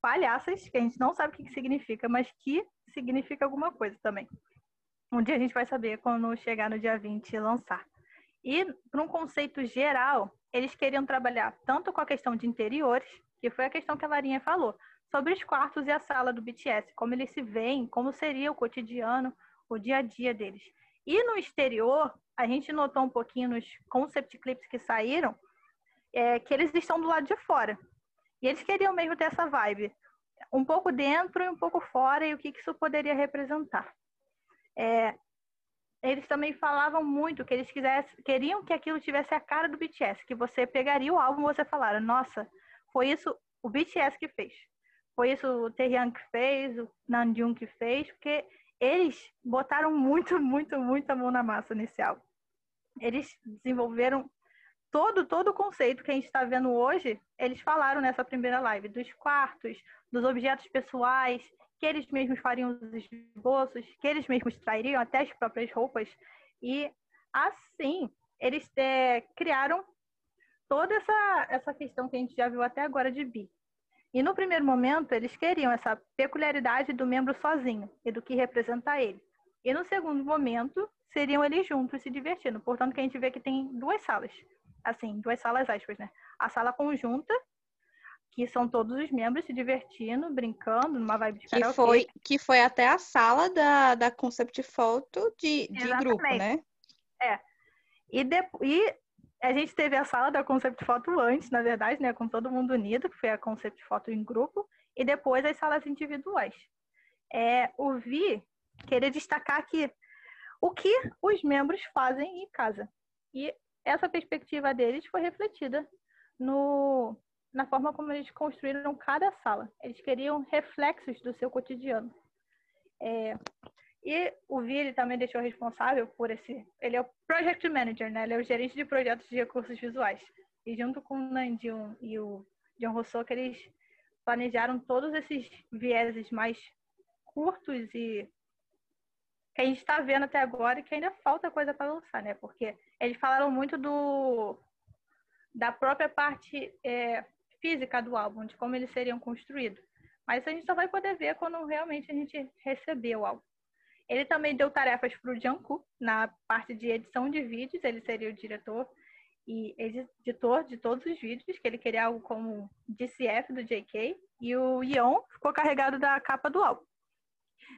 palhaças que a gente não sabe o que significa, mas que significa alguma coisa também. Um dia a gente vai saber quando chegar no dia 20 e lançar. E, para um conceito geral, eles queriam trabalhar tanto com a questão de interiores, que foi a questão que a Larinha falou, sobre os quartos e a sala do BTS, como eles se veem, como seria o cotidiano, o dia a dia deles. E no exterior, a gente notou um pouquinho nos concept clips que saíram, é, que eles estão do lado de fora. E eles queriam mesmo ter essa vibe, um pouco dentro e um pouco fora, e o que, que isso poderia representar. É, eles também falavam muito que eles quisessem, queriam que aquilo tivesse a cara do BTS, que você pegaria o álbum e você falaria, nossa, foi isso o BTS que fez. Foi isso o Taehyung que fez, o Namjoon que fez, porque eles botaram muito, muito, muita mão na massa nesse álbum. Eles desenvolveram todo, todo o conceito que a gente está vendo hoje, eles falaram nessa primeira live, dos quartos, dos objetos pessoais, que eles mesmos fariam os esboços, que eles mesmos trairiam até as próprias roupas. E assim, eles é, criaram toda essa, essa questão que a gente já viu até agora de bi. E no primeiro momento, eles queriam essa peculiaridade do membro sozinho e do que representa ele. E no segundo momento, seriam eles juntos se divertindo. Portanto, que a gente vê que tem duas salas. Assim, duas salas aspas, né? A sala conjunta, que são todos os membros se divertindo, brincando, numa vibe de que foi Que foi até a sala da, da Concept Photo de, de grupo, né? É. E, de, e a gente teve a sala da Concept Photo antes, na verdade, né, com todo mundo unido, que foi a Concept Photo em grupo, e depois as salas individuais. É, o Vi queria destacar aqui o que os membros fazem em casa. E essa perspectiva deles foi refletida no, na forma como eles construíram cada sala. Eles queriam reflexos do seu cotidiano. É, e o Vili também deixou responsável por esse. Ele é o Project Manager, né? Ele é o gerente de projetos de recursos visuais. E junto com o Nandil e o John Rousseau, que eles planejaram todos esses vieses mais curtos e que a gente está vendo até agora e que ainda falta coisa para lançar, né? Porque eles falaram muito do da própria parte é, física do álbum, de como eles seriam construídos. Mas a gente só vai poder ver quando realmente a gente receber o álbum. Ele também deu tarefas para o Jungkook na parte de edição de vídeos. Ele seria o diretor e editor de todos os vídeos, que ele queria algo como DCF do JK. E o Yeon ficou carregado da capa do álbum.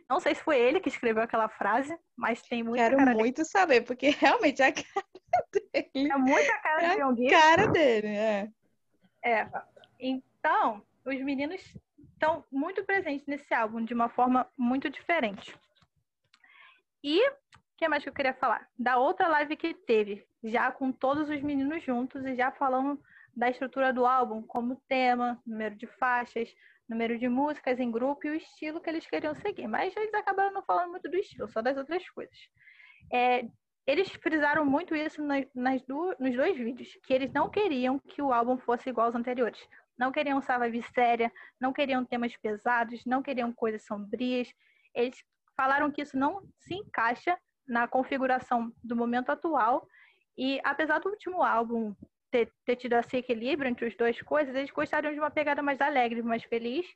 Não sei se foi ele que escreveu aquela frase, mas tem muita Quero cara muito dele. saber, porque realmente é a cara dele. É muita cara é de Yeon cara dele, é. É. Então, os meninos estão muito presentes nesse álbum de uma forma muito diferente. E o que mais que eu queria falar? Da outra live que teve, já com todos os meninos juntos e já falando da estrutura do álbum, como tema, número de faixas, número de músicas em grupo e o estilo que eles queriam seguir. Mas eles acabaram não falando muito do estilo, só das outras coisas. É, eles frisaram muito isso nas, nas do, nos dois vídeos, que eles não queriam que o álbum fosse igual aos anteriores. Não queriam vibe séria, não queriam temas pesados, não queriam coisas sombrias. Eles falaram que isso não se encaixa na configuração do momento atual. E apesar do último álbum ter, ter tido esse equilíbrio entre as duas coisas, eles gostariam de uma pegada mais alegre, mais feliz.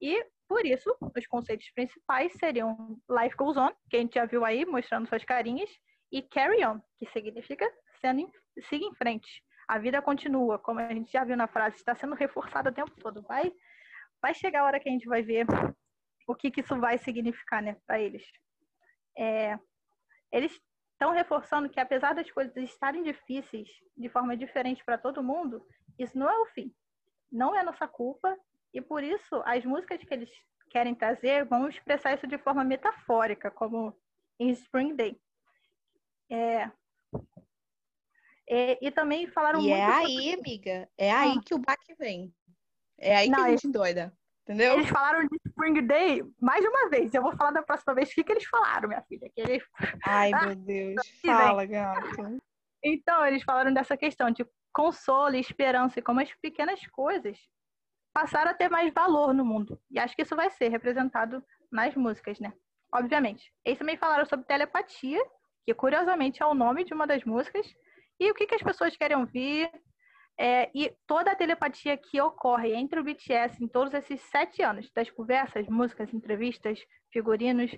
E por isso, os conceitos principais seriam Life Goes On, que a gente já viu aí mostrando suas carinhas, e Carry On, que significa sendo, siga em frente. A vida continua, como a gente já viu na frase, está sendo reforçada o tempo todo. Vai, vai chegar a hora que a gente vai ver o que, que isso vai significar né, para eles. É, eles estão reforçando que, apesar das coisas estarem difíceis de forma diferente para todo mundo, isso não é o fim. Não é nossa culpa, e por isso as músicas que eles querem trazer vão expressar isso de forma metafórica, como em Spring Day. É, e, e, também falaram e muito. E é aí, sobre... amiga, é aí ah. que o baque vem. É aí Não, que a gente doida. Entendeu? Eles falaram de Spring Day mais uma vez. Eu vou falar da próxima vez o que, que eles falaram, minha filha. Que eles... Ai, ah, meu Deus. Fala, gato. Então, eles falaram dessa questão de consolo e esperança e como as pequenas coisas passaram a ter mais valor no mundo. E acho que isso vai ser representado nas músicas, né? Obviamente. Eles também falaram sobre telepatia, que curiosamente é o nome de uma das músicas, e o que, que as pessoas querem ouvir, é, e toda a telepatia que ocorre entre o BTS em todos esses sete anos, das conversas, músicas, entrevistas, figurinos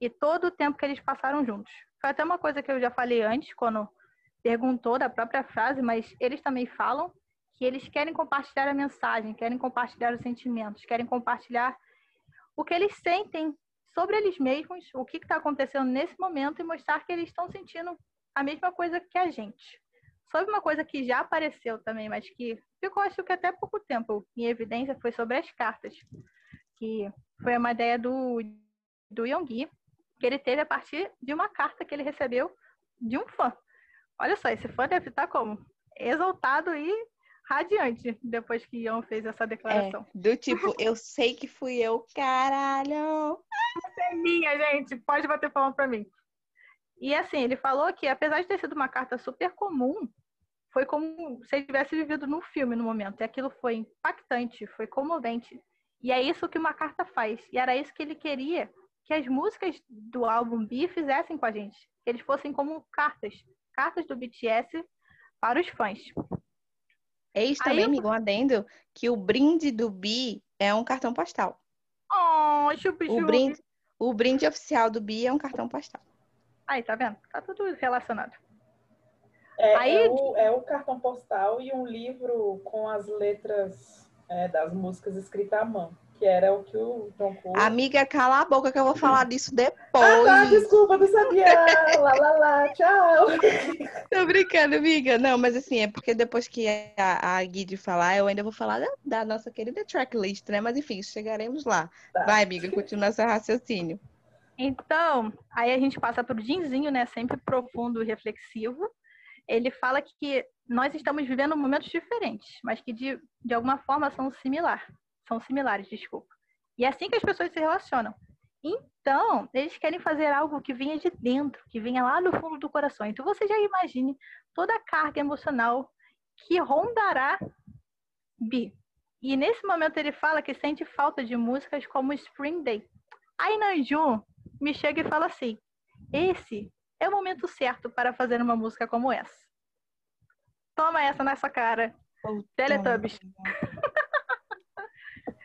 e todo o tempo que eles passaram juntos. Foi até uma coisa que eu já falei antes, quando perguntou da própria frase, mas eles também falam que eles querem compartilhar a mensagem, querem compartilhar os sentimentos, querem compartilhar o que eles sentem sobre eles mesmos, o que está acontecendo nesse momento e mostrar que eles estão sentindo a mesma coisa que a gente sobre uma coisa que já apareceu também, mas que ficou acho que até pouco tempo em evidência, foi sobre as cartas. Que foi uma ideia do, do Yonggi, que ele teve a partir de uma carta que ele recebeu de um fã. Olha só, esse fã deve estar como? Exaltado e radiante depois que Ion fez essa declaração. É, do tipo, eu sei que fui eu, caralho! Essa é minha, gente. Pode bater palma pra mim. E assim, ele falou que apesar de ter sido uma carta super comum, foi como se ele tivesse vivido no filme no momento. E aquilo foi impactante, foi comovente. E é isso que uma carta faz. E era isso que ele queria que as músicas do álbum B fizessem com a gente. Que eles fossem como cartas. Cartas do BTS para os fãs. Eis também, amigo, um adendo, que o brinde do Bi é um cartão postal. Oh, chup, chup. O brinde, o brinde oficial do Bi é um cartão postal. Aí, tá vendo? Tá tudo relacionado. É, Aí... é, o, é o cartão postal e um livro com as letras é, das músicas escritas à mão. Que era o que o John Cole... Amiga, cala a boca que eu vou falar disso depois. Ah, tá, desculpa, não sabia. lá, lá, lá, tchau. Tô brincando, amiga. Não, mas assim, é porque depois que a, a Guide falar, eu ainda vou falar da, da nossa querida tracklist, né? Mas enfim, chegaremos lá. Tá. Vai, amiga, continua seu raciocínio. Então, aí a gente passa para o Dinzinho, né? Sempre profundo e reflexivo ele fala que nós estamos vivendo momentos diferentes, mas que de, de alguma forma são similar, são similares, desculpa. E é assim que as pessoas se relacionam. Então, eles querem fazer algo que venha de dentro, que venha lá do fundo do coração. Então, você já imagine toda a carga emocional que rondará Bi. E nesse momento ele fala que sente falta de músicas como Spring Day. Aí Nanjun me chega e fala assim: esse é o momento certo para fazer uma música como essa. Toma essa nessa cara. Oh, Teletubbies.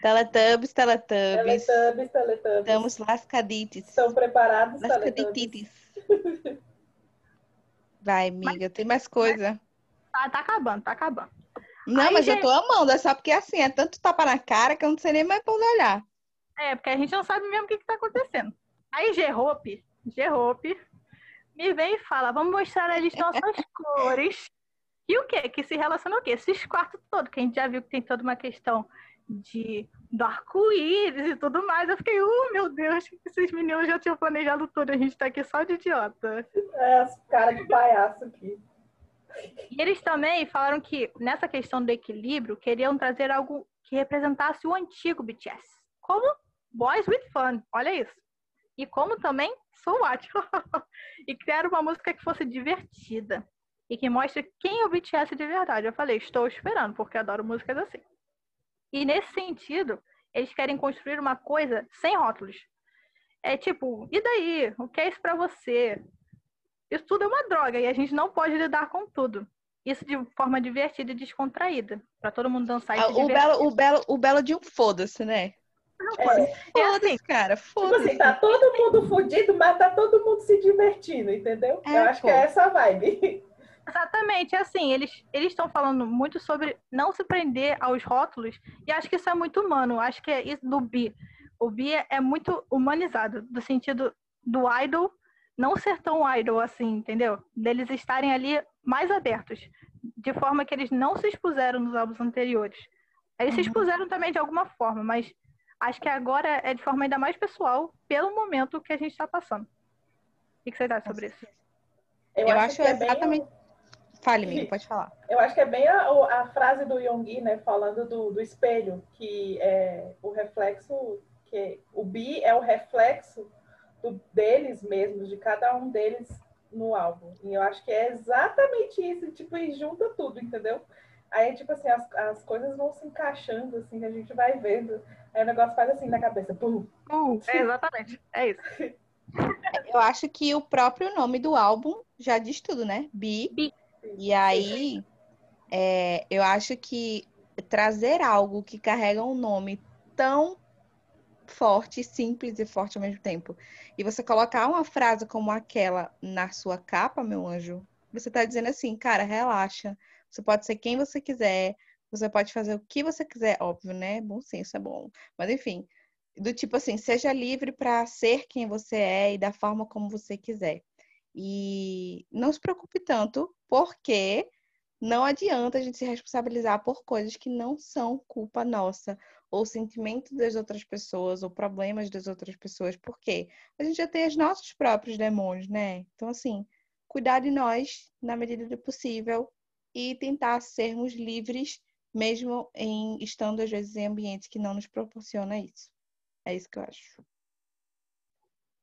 Teletubbies, Teletubbies. Teletubbies, Teletubbies. Estamos lascadites. Estão preparados, Lascadites. Vai, amiga, mas, tem mais coisa. Tá, tá acabando, tá acabando. Não, Aí, mas gente... eu tô amando, é só porque assim, é tanto tapa na cara que eu não sei nem mais pra onde olhar. É, porque a gente não sabe mesmo o que, que tá acontecendo. Aí, G-Hope, G-Hope, me vem e fala, vamos mostrar as nossas cores. E o que? Que se relaciona o quê? Esses quartos todos, que a gente já viu que tem toda uma questão de do arco-íris e tudo mais. Eu fiquei, uh, meu Deus, esses meninos já tinham planejado tudo, a gente tá aqui só de idiota. É, as caras de palhaço aqui. E eles também falaram que nessa questão do equilíbrio, queriam trazer algo que representasse o antigo BTS. Como Boys with Fun, olha isso. E como também So What. e criar uma música que fosse divertida e que mostre quem é o BTS de verdade. Eu falei, estou esperando, porque adoro músicas assim. E nesse sentido, eles querem construir uma coisa sem rótulos. É tipo, e daí? O que é isso para você? Isso tudo é uma droga e a gente não pode lidar com tudo. Isso de forma divertida e descontraída, para todo mundo dançar e ah, o belo, o belo, o belo de um foda-se, né? É, foda-se, assim, cara, foda-se. Tipo assim, tá todo mundo fudido, mas tá todo mundo se divertindo, entendeu? É, Eu acho pô. que é essa a vibe. Exatamente, é assim, eles estão falando muito sobre não se prender aos rótulos, e acho que isso é muito humano, acho que é isso do bi. O bi é muito humanizado, do sentido do idol não ser tão idol assim, entendeu? Deles estarem ali mais abertos, de forma que eles não se expuseram nos álbuns anteriores. Eles uhum. se expuseram também de alguma forma, mas acho que agora é de forma ainda mais pessoal, pelo momento que a gente está passando. O que vocês acham sobre isso? Eu, eu acho, acho é exatamente. Bem... Fale, amigo, pode falar. Eu acho que é bem a, a frase do Yonggi, né, falando do, do espelho, que é o reflexo, que o bi é o reflexo do, deles mesmos, de cada um deles no álbum. E eu acho que é exatamente isso, tipo, e junta tudo, entendeu? Aí, tipo assim, as, as coisas vão se encaixando, assim, a gente vai vendo. Aí o negócio faz assim na cabeça. Pum. Uh, é exatamente. É isso. Eu acho que o próprio nome do álbum já diz tudo, né? Bi. Bi. E aí, é, eu acho que trazer algo que carrega um nome tão forte, simples e forte ao mesmo tempo, e você colocar uma frase como aquela na sua capa, meu anjo, você está dizendo assim, cara, relaxa. Você pode ser quem você quiser, você pode fazer o que você quiser, óbvio, né? Bom senso é bom. Mas enfim, do tipo assim, seja livre para ser quem você é e da forma como você quiser. E não se preocupe tanto, porque não adianta a gente se responsabilizar por coisas que não são culpa nossa, ou sentimentos das outras pessoas, ou problemas das outras pessoas, porque a gente já tem os nossos próprios demônios, né? Então, assim, cuidar de nós na medida do possível e tentar sermos livres, mesmo em estando às vezes em ambientes que não nos proporciona isso. É isso que eu acho.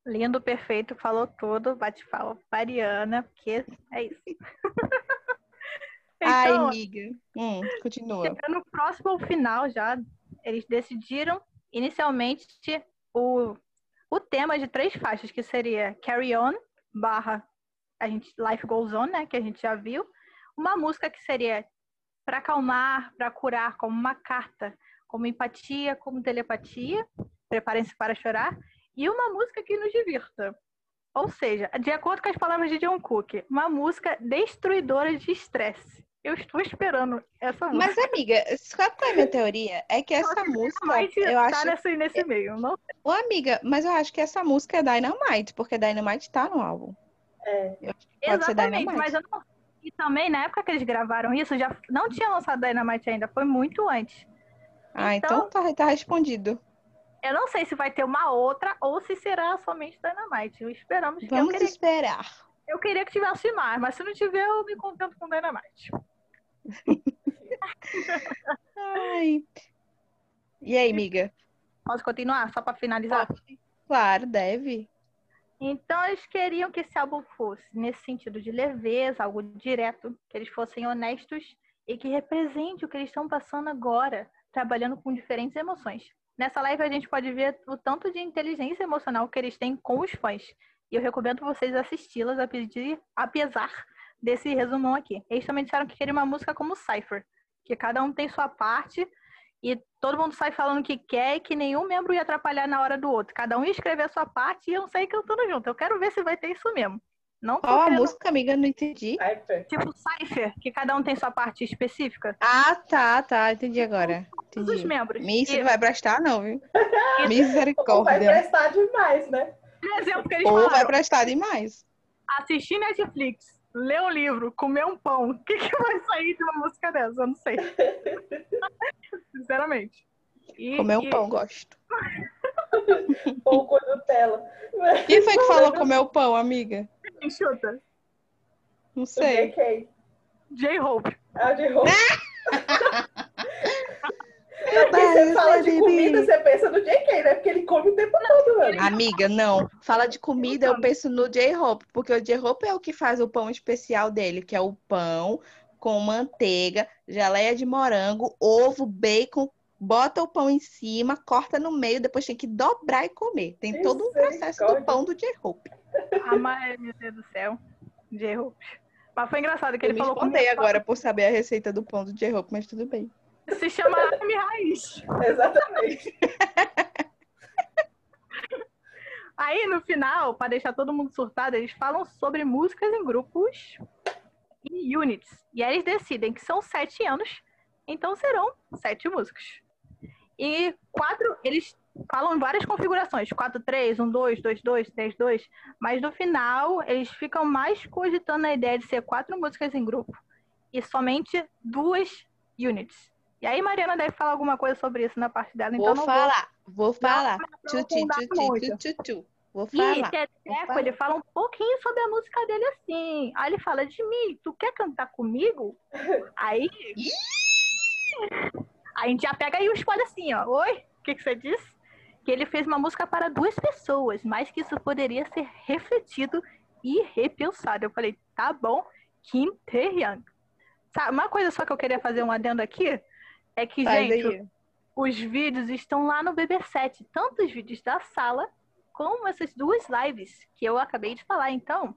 Lindo, perfeito, falou tudo, bate palma. Mariana, porque é isso. então, Ai, amiga. Hum, continua. No próximo ao final já, eles decidiram inicialmente o, o tema de três faixas, que seria Carry On, barra a gente, Life Goes On, né, que a gente já viu. Uma música que seria para acalmar, para curar, como uma carta, como empatia, como telepatia. Preparem-se para chorar e uma música que nos divirta. Ou seja, de acordo com as palavras de John Cook, uma música destruidora de estresse. Eu estou esperando essa música. Mas, amiga, qual é a minha teoria? É que essa música. Eu tá acho... nesse, nesse meio, não Ô, amiga, mas eu acho que essa música é Dynamite, porque Dynamite tá no álbum. É. Pode Exatamente, mas eu não. E também, na época que eles gravaram isso, já não tinha lançado Dynamite ainda, foi muito antes. Ah, então, então tá, tá respondido. Eu não sei se vai ter uma outra ou se será somente Dynamite. Esperamos Vamos eu queria... esperar. Eu queria que tivesse mais, mas se não tiver, eu me contento com Dynamite. Ai. E aí, amiga? Posso continuar? Só para finalizar? Claro, deve. Então, eles queriam que esse álbum fosse nesse sentido de leveza, algo direto, que eles fossem honestos e que represente o que eles estão passando agora, trabalhando com diferentes emoções. Nessa live a gente pode ver o tanto de inteligência emocional que eles têm com os fãs. E eu recomendo vocês assisti-las a pedir, apesar desse resumão aqui. Eles também disseram que queriam uma música como Cypher, que cada um tem sua parte e todo mundo sai falando que quer e que nenhum membro ia atrapalhar na hora do outro. Cada um ia escrever a sua parte e iam sair cantando junto. Eu quero ver se vai ter isso mesmo. Não Qual a música, amiga? Não entendi. Cypher. Tipo Cypher, que cada um tem sua parte específica. Ah, tá, tá. Entendi agora. Entendi. Todos os membros. Miss e... não vai prestar, não, viu? Misericórdia. Ou vai prestar demais, né? Exemplo que eles Ou falaram. vai prestar demais. Assistir Netflix, ler um livro, comer um pão. O que, que vai sair de uma música dessa? Eu não sei. Sinceramente. E, comer um e... pão, gosto. pão com Nutella. Quem foi que falou comer o pão, amiga? Quem chuta? Não sei. J-Hope. Ah, J-Hope. você fala de comida, você pensa no JK, né? Porque ele come o tempo todo, mano. Amiga, não. Fala de comida, eu penso no J-Hope, porque o J-Hope é o que faz o pão especial dele, que é o pão com manteiga, geleia de morango, ovo, bacon, bota o pão em cima, corta no meio, depois tem que dobrar e comer. Tem todo um processo do pão do J-Hope. Ah, mas, meu Deus do céu. J-Hope. Mas foi engraçado que eu ele falou comigo. Eu agora por saber a receita do pão do J-Hope, mas tudo bem. Se chama Arme Raiz. Exatamente. Aí, no final, para deixar todo mundo surtado, eles falam sobre músicas em grupos e units. E aí eles decidem que são sete anos, então serão sete músicas. E quatro, eles falam em várias configurações, 4-3, 1-2, 2-2, 3-2, mas no final eles ficam mais cogitando a ideia de ser quatro músicas em grupo e somente duas units. E aí Mariana deve falar alguma coisa sobre isso na parte dela, então vou falar, vou, vou falar. Tchu, tchu, tchu, tchu, tchu, Vou falar. E Teteco, ele fala um pouquinho sobre a música dele assim. Aí ele fala, de mim, tu quer cantar comigo? Aí. Aí a gente já pega aí o spoiler assim, ó. Oi? O que, que você disse? Que ele fez uma música para duas pessoas, mas que isso poderia ser refletido e repensado. Eu falei, tá bom, Kim Tae-hyung. Uma coisa só que eu queria fazer um adendo aqui é que, Faz gente, aí. os vídeos estão lá no BB7, tanto os vídeos da sala como essas duas lives que eu acabei de falar. Então,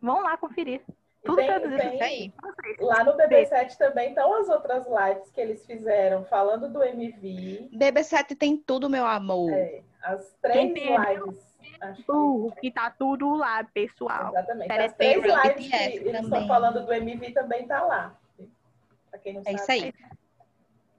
vão lá conferir. Tudo tem- tem- aí. Lá no BB7 também estão as outras lives que eles fizeram falando do MV. BB7 tem tudo, meu amor. É, as três perdeu? lives. Acho que- tá tudo lá, pessoal. Exatamente. As três lives que eles estão falando do MV também tá lá. Pra quem não É sabe. isso aí.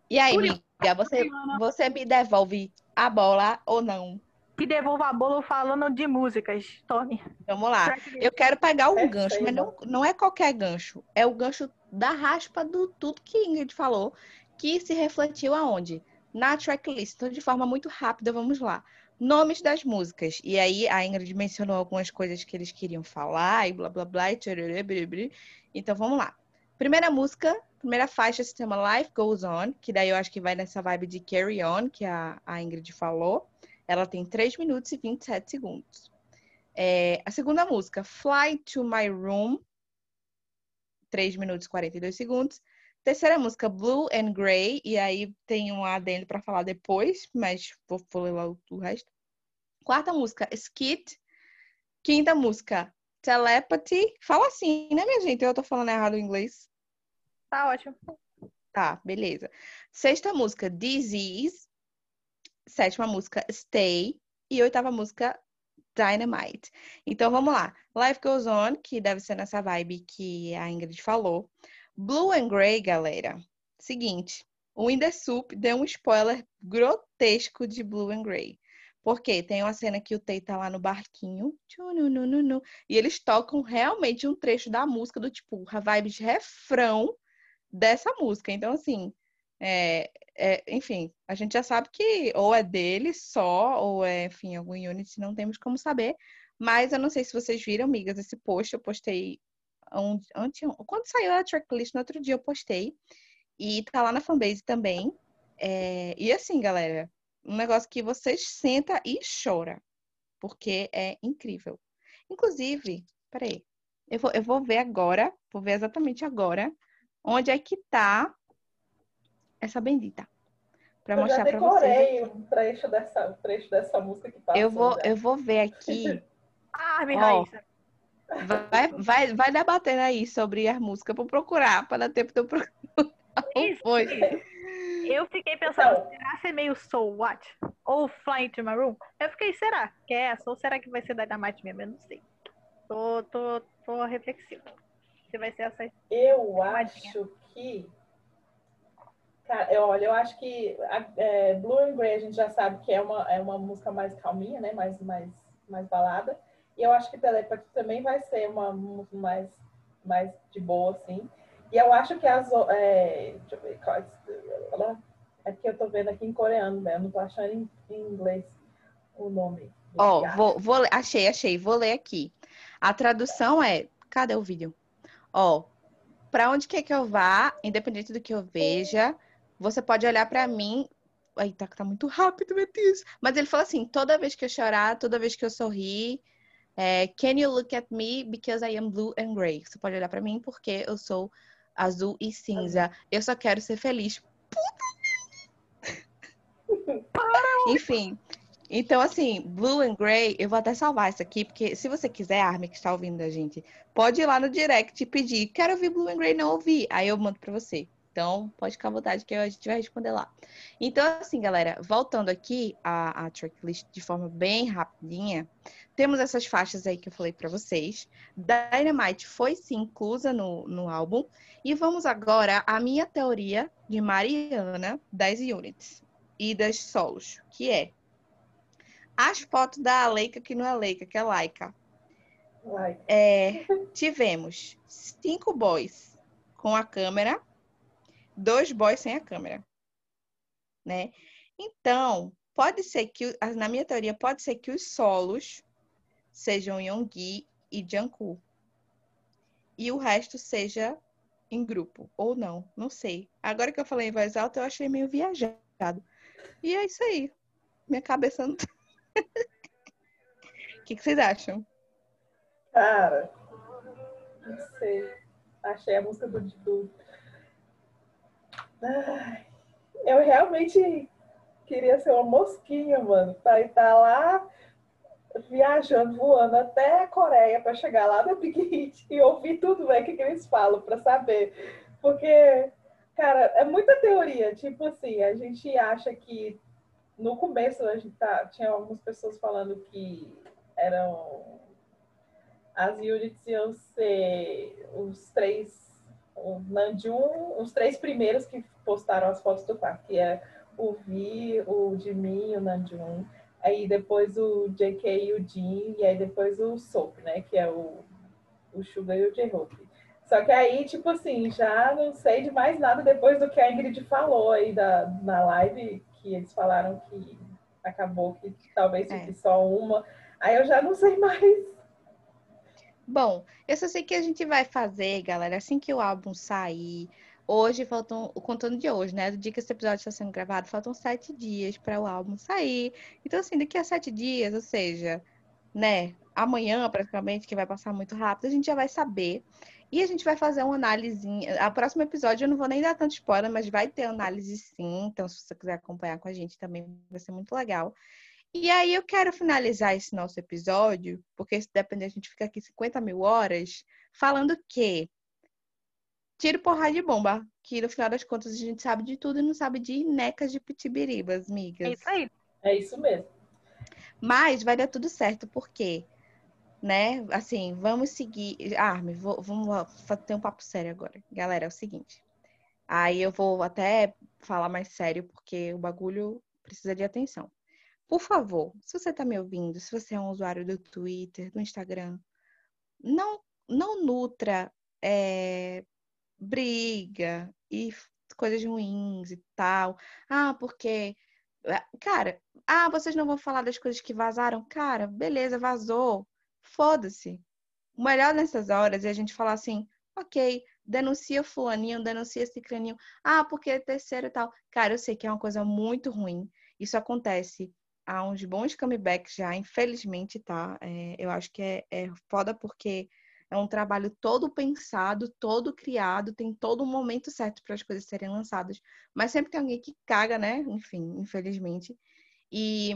E aí, amiga, você, você me devolve a bola ou não? Que devolva a bolo falando de músicas, Tony. Vamos lá. Eu quero pegar um É gancho, mas não, não é qualquer gancho. É o gancho da raspa do tudo que Ingrid falou, que se refletiu aonde? Na tracklist. Então, de forma muito rápida, vamos lá. Nomes das músicas. E aí, a Ingrid mencionou algumas coisas que eles queriam falar, e blá, blá, blá, e tchururê, biri, biri. Então, vamos lá. Primeira música, primeira faixa se chama Life Goes On, que daí eu acho que vai nessa vibe de Carry On, que a, a Ingrid falou. Ela tem 3 minutos e 27 segundos. É, a segunda música, Fly to My Room, 3 minutos e 42 segundos. Terceira música, Blue and Grey, e aí tem um adendo para falar depois, mas vou, vou ler lá o, o resto. Quarta música, Skit. Quinta música, Telepathy. Fala assim, né, minha gente? Eu tô falando errado o inglês. Tá ótimo. Tá, beleza. Sexta música, Disease. Sétima música, Stay. E oitava música, Dynamite. Então vamos lá. Life Goes On, que deve ser nessa vibe que a Ingrid falou. Blue and Grey, galera. Seguinte, o Soup deu um spoiler grotesco de Blue and Grey. Porque tem uma cena que o Tay tá lá no barquinho, e eles tocam realmente um trecho da música do tipo, a vibe de refrão dessa música. Então, assim, é, é, enfim, a gente já sabe que ou é dele só, ou é, enfim, algum Unity, não temos como saber. Mas eu não sei se vocês viram, amigas, esse post eu postei ante, quando saiu a tracklist no outro dia eu postei. E tá lá na fanbase também. É, e assim, galera, um negócio que vocês senta e chora. Porque é incrível. Inclusive, peraí. Eu vou, eu vou ver agora, vou ver exatamente agora, onde é que tá essa bendita. Pra Eu já mostrar pra vocês. decorei um trecho dessa, um trecho dessa música que passou. Eu vou, já. eu vou ver aqui. Ah, minha Ó. Raíssa. Vai, vai, vai debatendo aí sobre as músicas eu procurar, pra dar tempo de eu procurar. Isso. Foi. Eu fiquei pensando, Então. será ser meio Soul What? Ou Flying to My Room? Eu fiquei, será que é essa? Ou será que vai ser Dynamite mesmo? Eu não sei. Tô, tô, tô reflexiva. Se vai ser essa. Eu acho que. Cara, eu, olha, eu acho que a- é, Blue and Grey a gente já sabe que é uma, é uma música mais calminha, né? Mais, mais, mais balada. E eu acho que Telepathy também vai ser uma música mais, mais de boa, assim. E eu acho que as. É, deixa eu ver. É porque eu tô vendo aqui em coreano, né? Eu não tô achando em, em inglês o nome. Ó, lugar. vou, vou, ler- achei, achei, vou ler aqui. A tradução é, cadê o vídeo? Ó, pra onde quer que eu vá, independente do que eu veja, você pode olhar pra mim. Ai, tá, tá muito rápido, meu Deus. Mas ele falou assim: toda vez que eu chorar, toda vez que eu sorrir, é, can you look at me because I am blue and gray? Você pode olhar pra mim porque eu sou azul e cinza. Eu só quero ser feliz. Enfim. Então, assim, Blue and Grey, eu vou até salvar isso aqui, porque se você quiser, Armin, que está ouvindo a gente, pode ir lá no direct e pedir, quero ouvir Blue and Grey, não ouvi. Aí eu mando pra você. Então, pode ficar à vontade que a gente vai responder lá. Então, assim, galera, voltando aqui à, à tracklist de forma bem rapidinha, temos essas faixas aí que eu falei pra vocês. Dynamite foi sim inclusa no, no álbum. E vamos agora à minha teoria de Mariana das units e das solos, que é as fotos da Leica, que não é Leica, que é Laika. É, tivemos cinco boys com a câmera, dois boys sem a câmera, né? Então, pode ser que, na minha teoria, pode ser que os solos sejam Yonggi e Jungkook. E o resto seja em grupo, ou não, não sei. Agora que eu falei em voz alta, eu achei meio viajado. E é isso aí. Minha cabeça não. O que, que vocês acham? Cara, não sei. Achei a música do Eu realmente queria ser uma mosquinha, mano, pra estar lá viajando, voando até a Coreia para chegar lá no Big Hit e ouvir tudo né, que, que eles falam para saber. Porque, cara, é muita teoria. Tipo assim, a gente acha que no começo a gente tá, tinha algumas pessoas falando que eram as units iam ser os três, o os três primeiros que postaram as fotos do parque, que é o Vi, o Jimin e o Nanjum. Aí depois o JK e o Jin, e aí depois o Soap, né? Que é o, o Sugar e o J-Hope. Só que aí, tipo assim, já não sei de mais nada depois do que a Ingrid falou aí da, na live, que eles falaram que acabou que talvez é. fique só uma. Aí eu já não sei mais. Bom, eu só sei que a gente vai fazer, galera, assim que o álbum sair. Hoje faltam, o contando de hoje, né? Do dia que esse episódio está sendo gravado, faltam sete dias para o álbum sair. Então, assim, daqui a sete dias, ou seja, né? Amanhã, praticamente, que vai passar muito rápido, a gente já vai saber. E a gente vai fazer uma análise. A próximo episódio eu não vou nem dar tanto spoiler, mas vai ter análise sim. Então, se você quiser acompanhar com a gente também, vai ser muito legal. E aí eu quero finalizar esse nosso episódio, porque se depender, a gente fica aqui 50 mil horas, falando que tiro porrada de bomba, que no final das contas a gente sabe de tudo e não sabe de necas de pitibiribas, migas. É isso aí. É isso mesmo. Mas vai dar tudo certo, porque, né, assim, vamos seguir. Arme, ah, vamos ter um papo sério agora. Galera, é o seguinte. Aí eu vou até falar mais sério, porque o bagulho precisa de atenção. Por favor, se você está me ouvindo, se você é um usuário do Twitter, do Instagram, não, não nutra é, briga e coisas ruins e tal. Ah, porque. Eh, cara, ah, vocês não vão falar das coisas que vazaram? Cara, beleza, vazou. Foda-se. O melhor nessas horas é a gente falar assim, ok, denuncia fulaninho, denuncia ciclaninho. Ah, porque é terceiro e tal. Cara, eu sei que é uma coisa muito ruim. Isso acontece há uns bons comebacks já, infelizmente, tá? É, eu acho que é, é foda porque é um trabalho todo pensado, todo criado, tem todo um momento certo para as coisas serem lançadas. Mas sempre tem alguém que caga, né? Enfim, infelizmente. E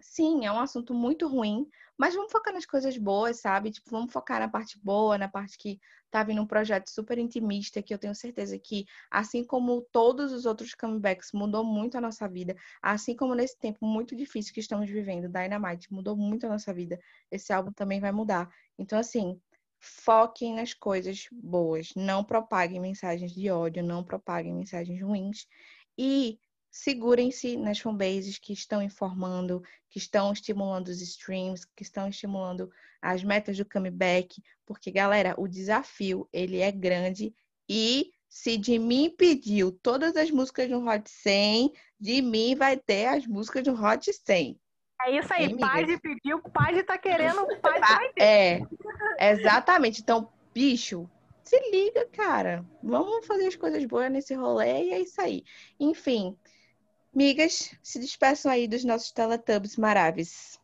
sim, é um assunto muito ruim, mas vamos focar nas coisas boas, sabe? Tipo, vamos focar na parte boa, na parte que tá vindo um projeto super intimista, que eu tenho certeza que, assim como todos os outros comebacks, mudou muito a nossa vida, assim como nesse tempo muito difícil que estamos vivendo, Dynamite mudou muito a nossa vida, esse álbum também vai mudar. Então, assim, foquem nas coisas boas, não propaguem mensagens de ódio, não propaguem mensagens ruins e segurem-se nas fanbases que estão informando, que estão estimulando os streams, que estão estimulando as metas do comeback, porque galera, o desafio ele é grande e se de mim pediu todas as músicas do Hot 100, de mim vai ter as músicas do Hot 100. É isso aí, Paz pediu, Paz tá querendo, Paz vai ter. É, exatamente. Então, bicho, se liga, cara. Vamos fazer as coisas boas nesse rolê e é isso aí. Enfim, Migas, se despeçam aí dos nossos Teletubbies maravilhosos.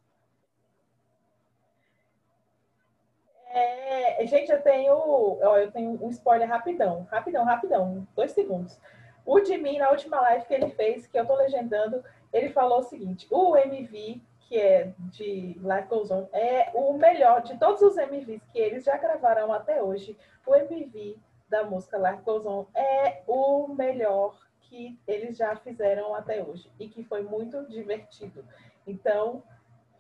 É, gente, eu tenho, ó, eu tenho um spoiler rapidão, rapidão, rapidão, dois segundos. O de mim, na última live que ele fez, que eu tô legendando, ele falou o seguinte: o MV, que é de Life Goes On, é o melhor de todos os MVs que eles já gravaram até hoje. O MV da música Life Goes On é o melhor que eles já fizeram até hoje e que foi muito divertido. Então,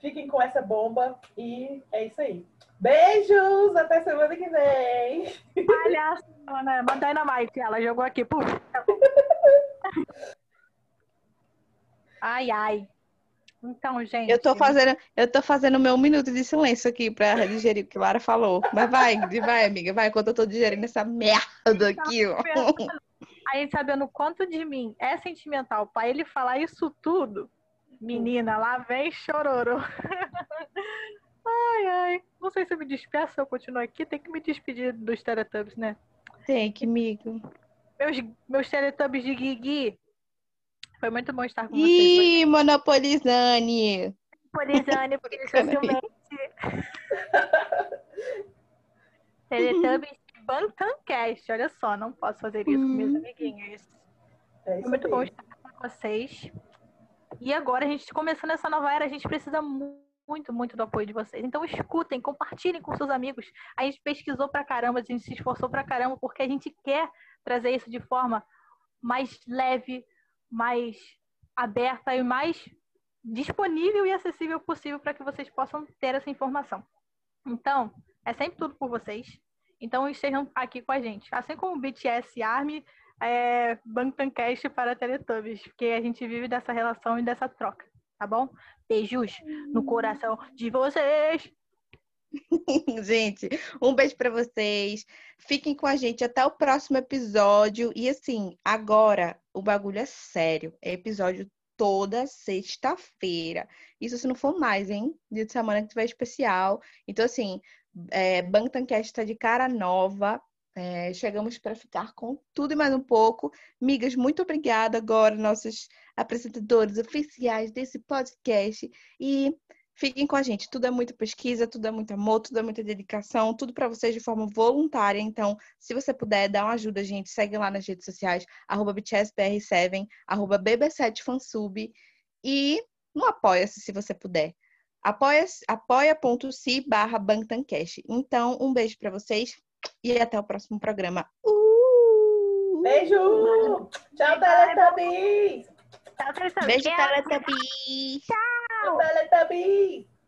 fiquem com essa bomba e é isso aí. Beijos! Até semana que vem! Palhaço, né? Uma Mike, ela jogou aqui. Puf. ai, ai. Então, gente. Eu tô fazendo, eu tô fazendo meu minuto de silêncio aqui pra digerir o que Lara falou. Mas vai, vai, amiga, vai, enquanto eu tô digerindo essa merda aqui, ó a gente sabendo quanto de mim é sentimental para ele falar isso tudo, Menina, lá vem chororô. ai, ai. Não sei se eu me despeço ou eu continuo aqui. Tem que me despedir dos Teletubbies, né? Tem que, amigo. Meus, meus Teletubbies de Guigui. Foi muito bom estar com Ih, vocês. Ih, Monopolizane. Monopolizane, porque ciumente. Teletubbies Bantancast. Olha só, não posso fazer isso hum. com meus amiguinhos. É Foi muito bom estar com vocês. E agora, a gente começando essa nova era, a gente precisa muito, muito do apoio de vocês. Então, escutem, compartilhem com seus amigos. A gente pesquisou pra caramba, a gente se esforçou pra caramba, porque a gente quer trazer isso de forma mais leve, mais aberta e mais disponível e acessível possível para que vocês possam ter essa informação. Então, é sempre tudo por vocês. Então, estejam aqui com a gente. Assim como o BTS Army, é Bangtancast para Teletubbies, porque a gente vive dessa relação e dessa troca, tá bom? Beijos no coração de vocês! gente, um beijo para vocês. Fiquem com a gente até o próximo episódio. E assim, agora o bagulho é sério. É episódio toda sexta-feira. Isso se não for mais, hein? Dia de semana que tiver especial. Então, assim, é, Bangtancast está de cara nova. É, chegamos para ficar com tudo e mais um pouco. Migas, muito obrigada agora, nossos apresentadores oficiais desse podcast. E fiquem com a gente. Tudo é muita pesquisa, tudo é muito amor, tudo é muita dedicação, tudo para vocês de forma voluntária. Então, se você puder, dá uma ajuda, gente. Segue lá nas redes sociais, arroba BTSBR7, arroba BB7Fansub. E no Apoia-se, se você puder apoia.se apoia barra Bangtancast. Então, um beijo para vocês e até o próximo programa. Uh! Beijo! Tchau, Teletubbies! Tchau, Teletubbies! Beijo, Teletubbies! Tchau! Teletubbies! Tchau!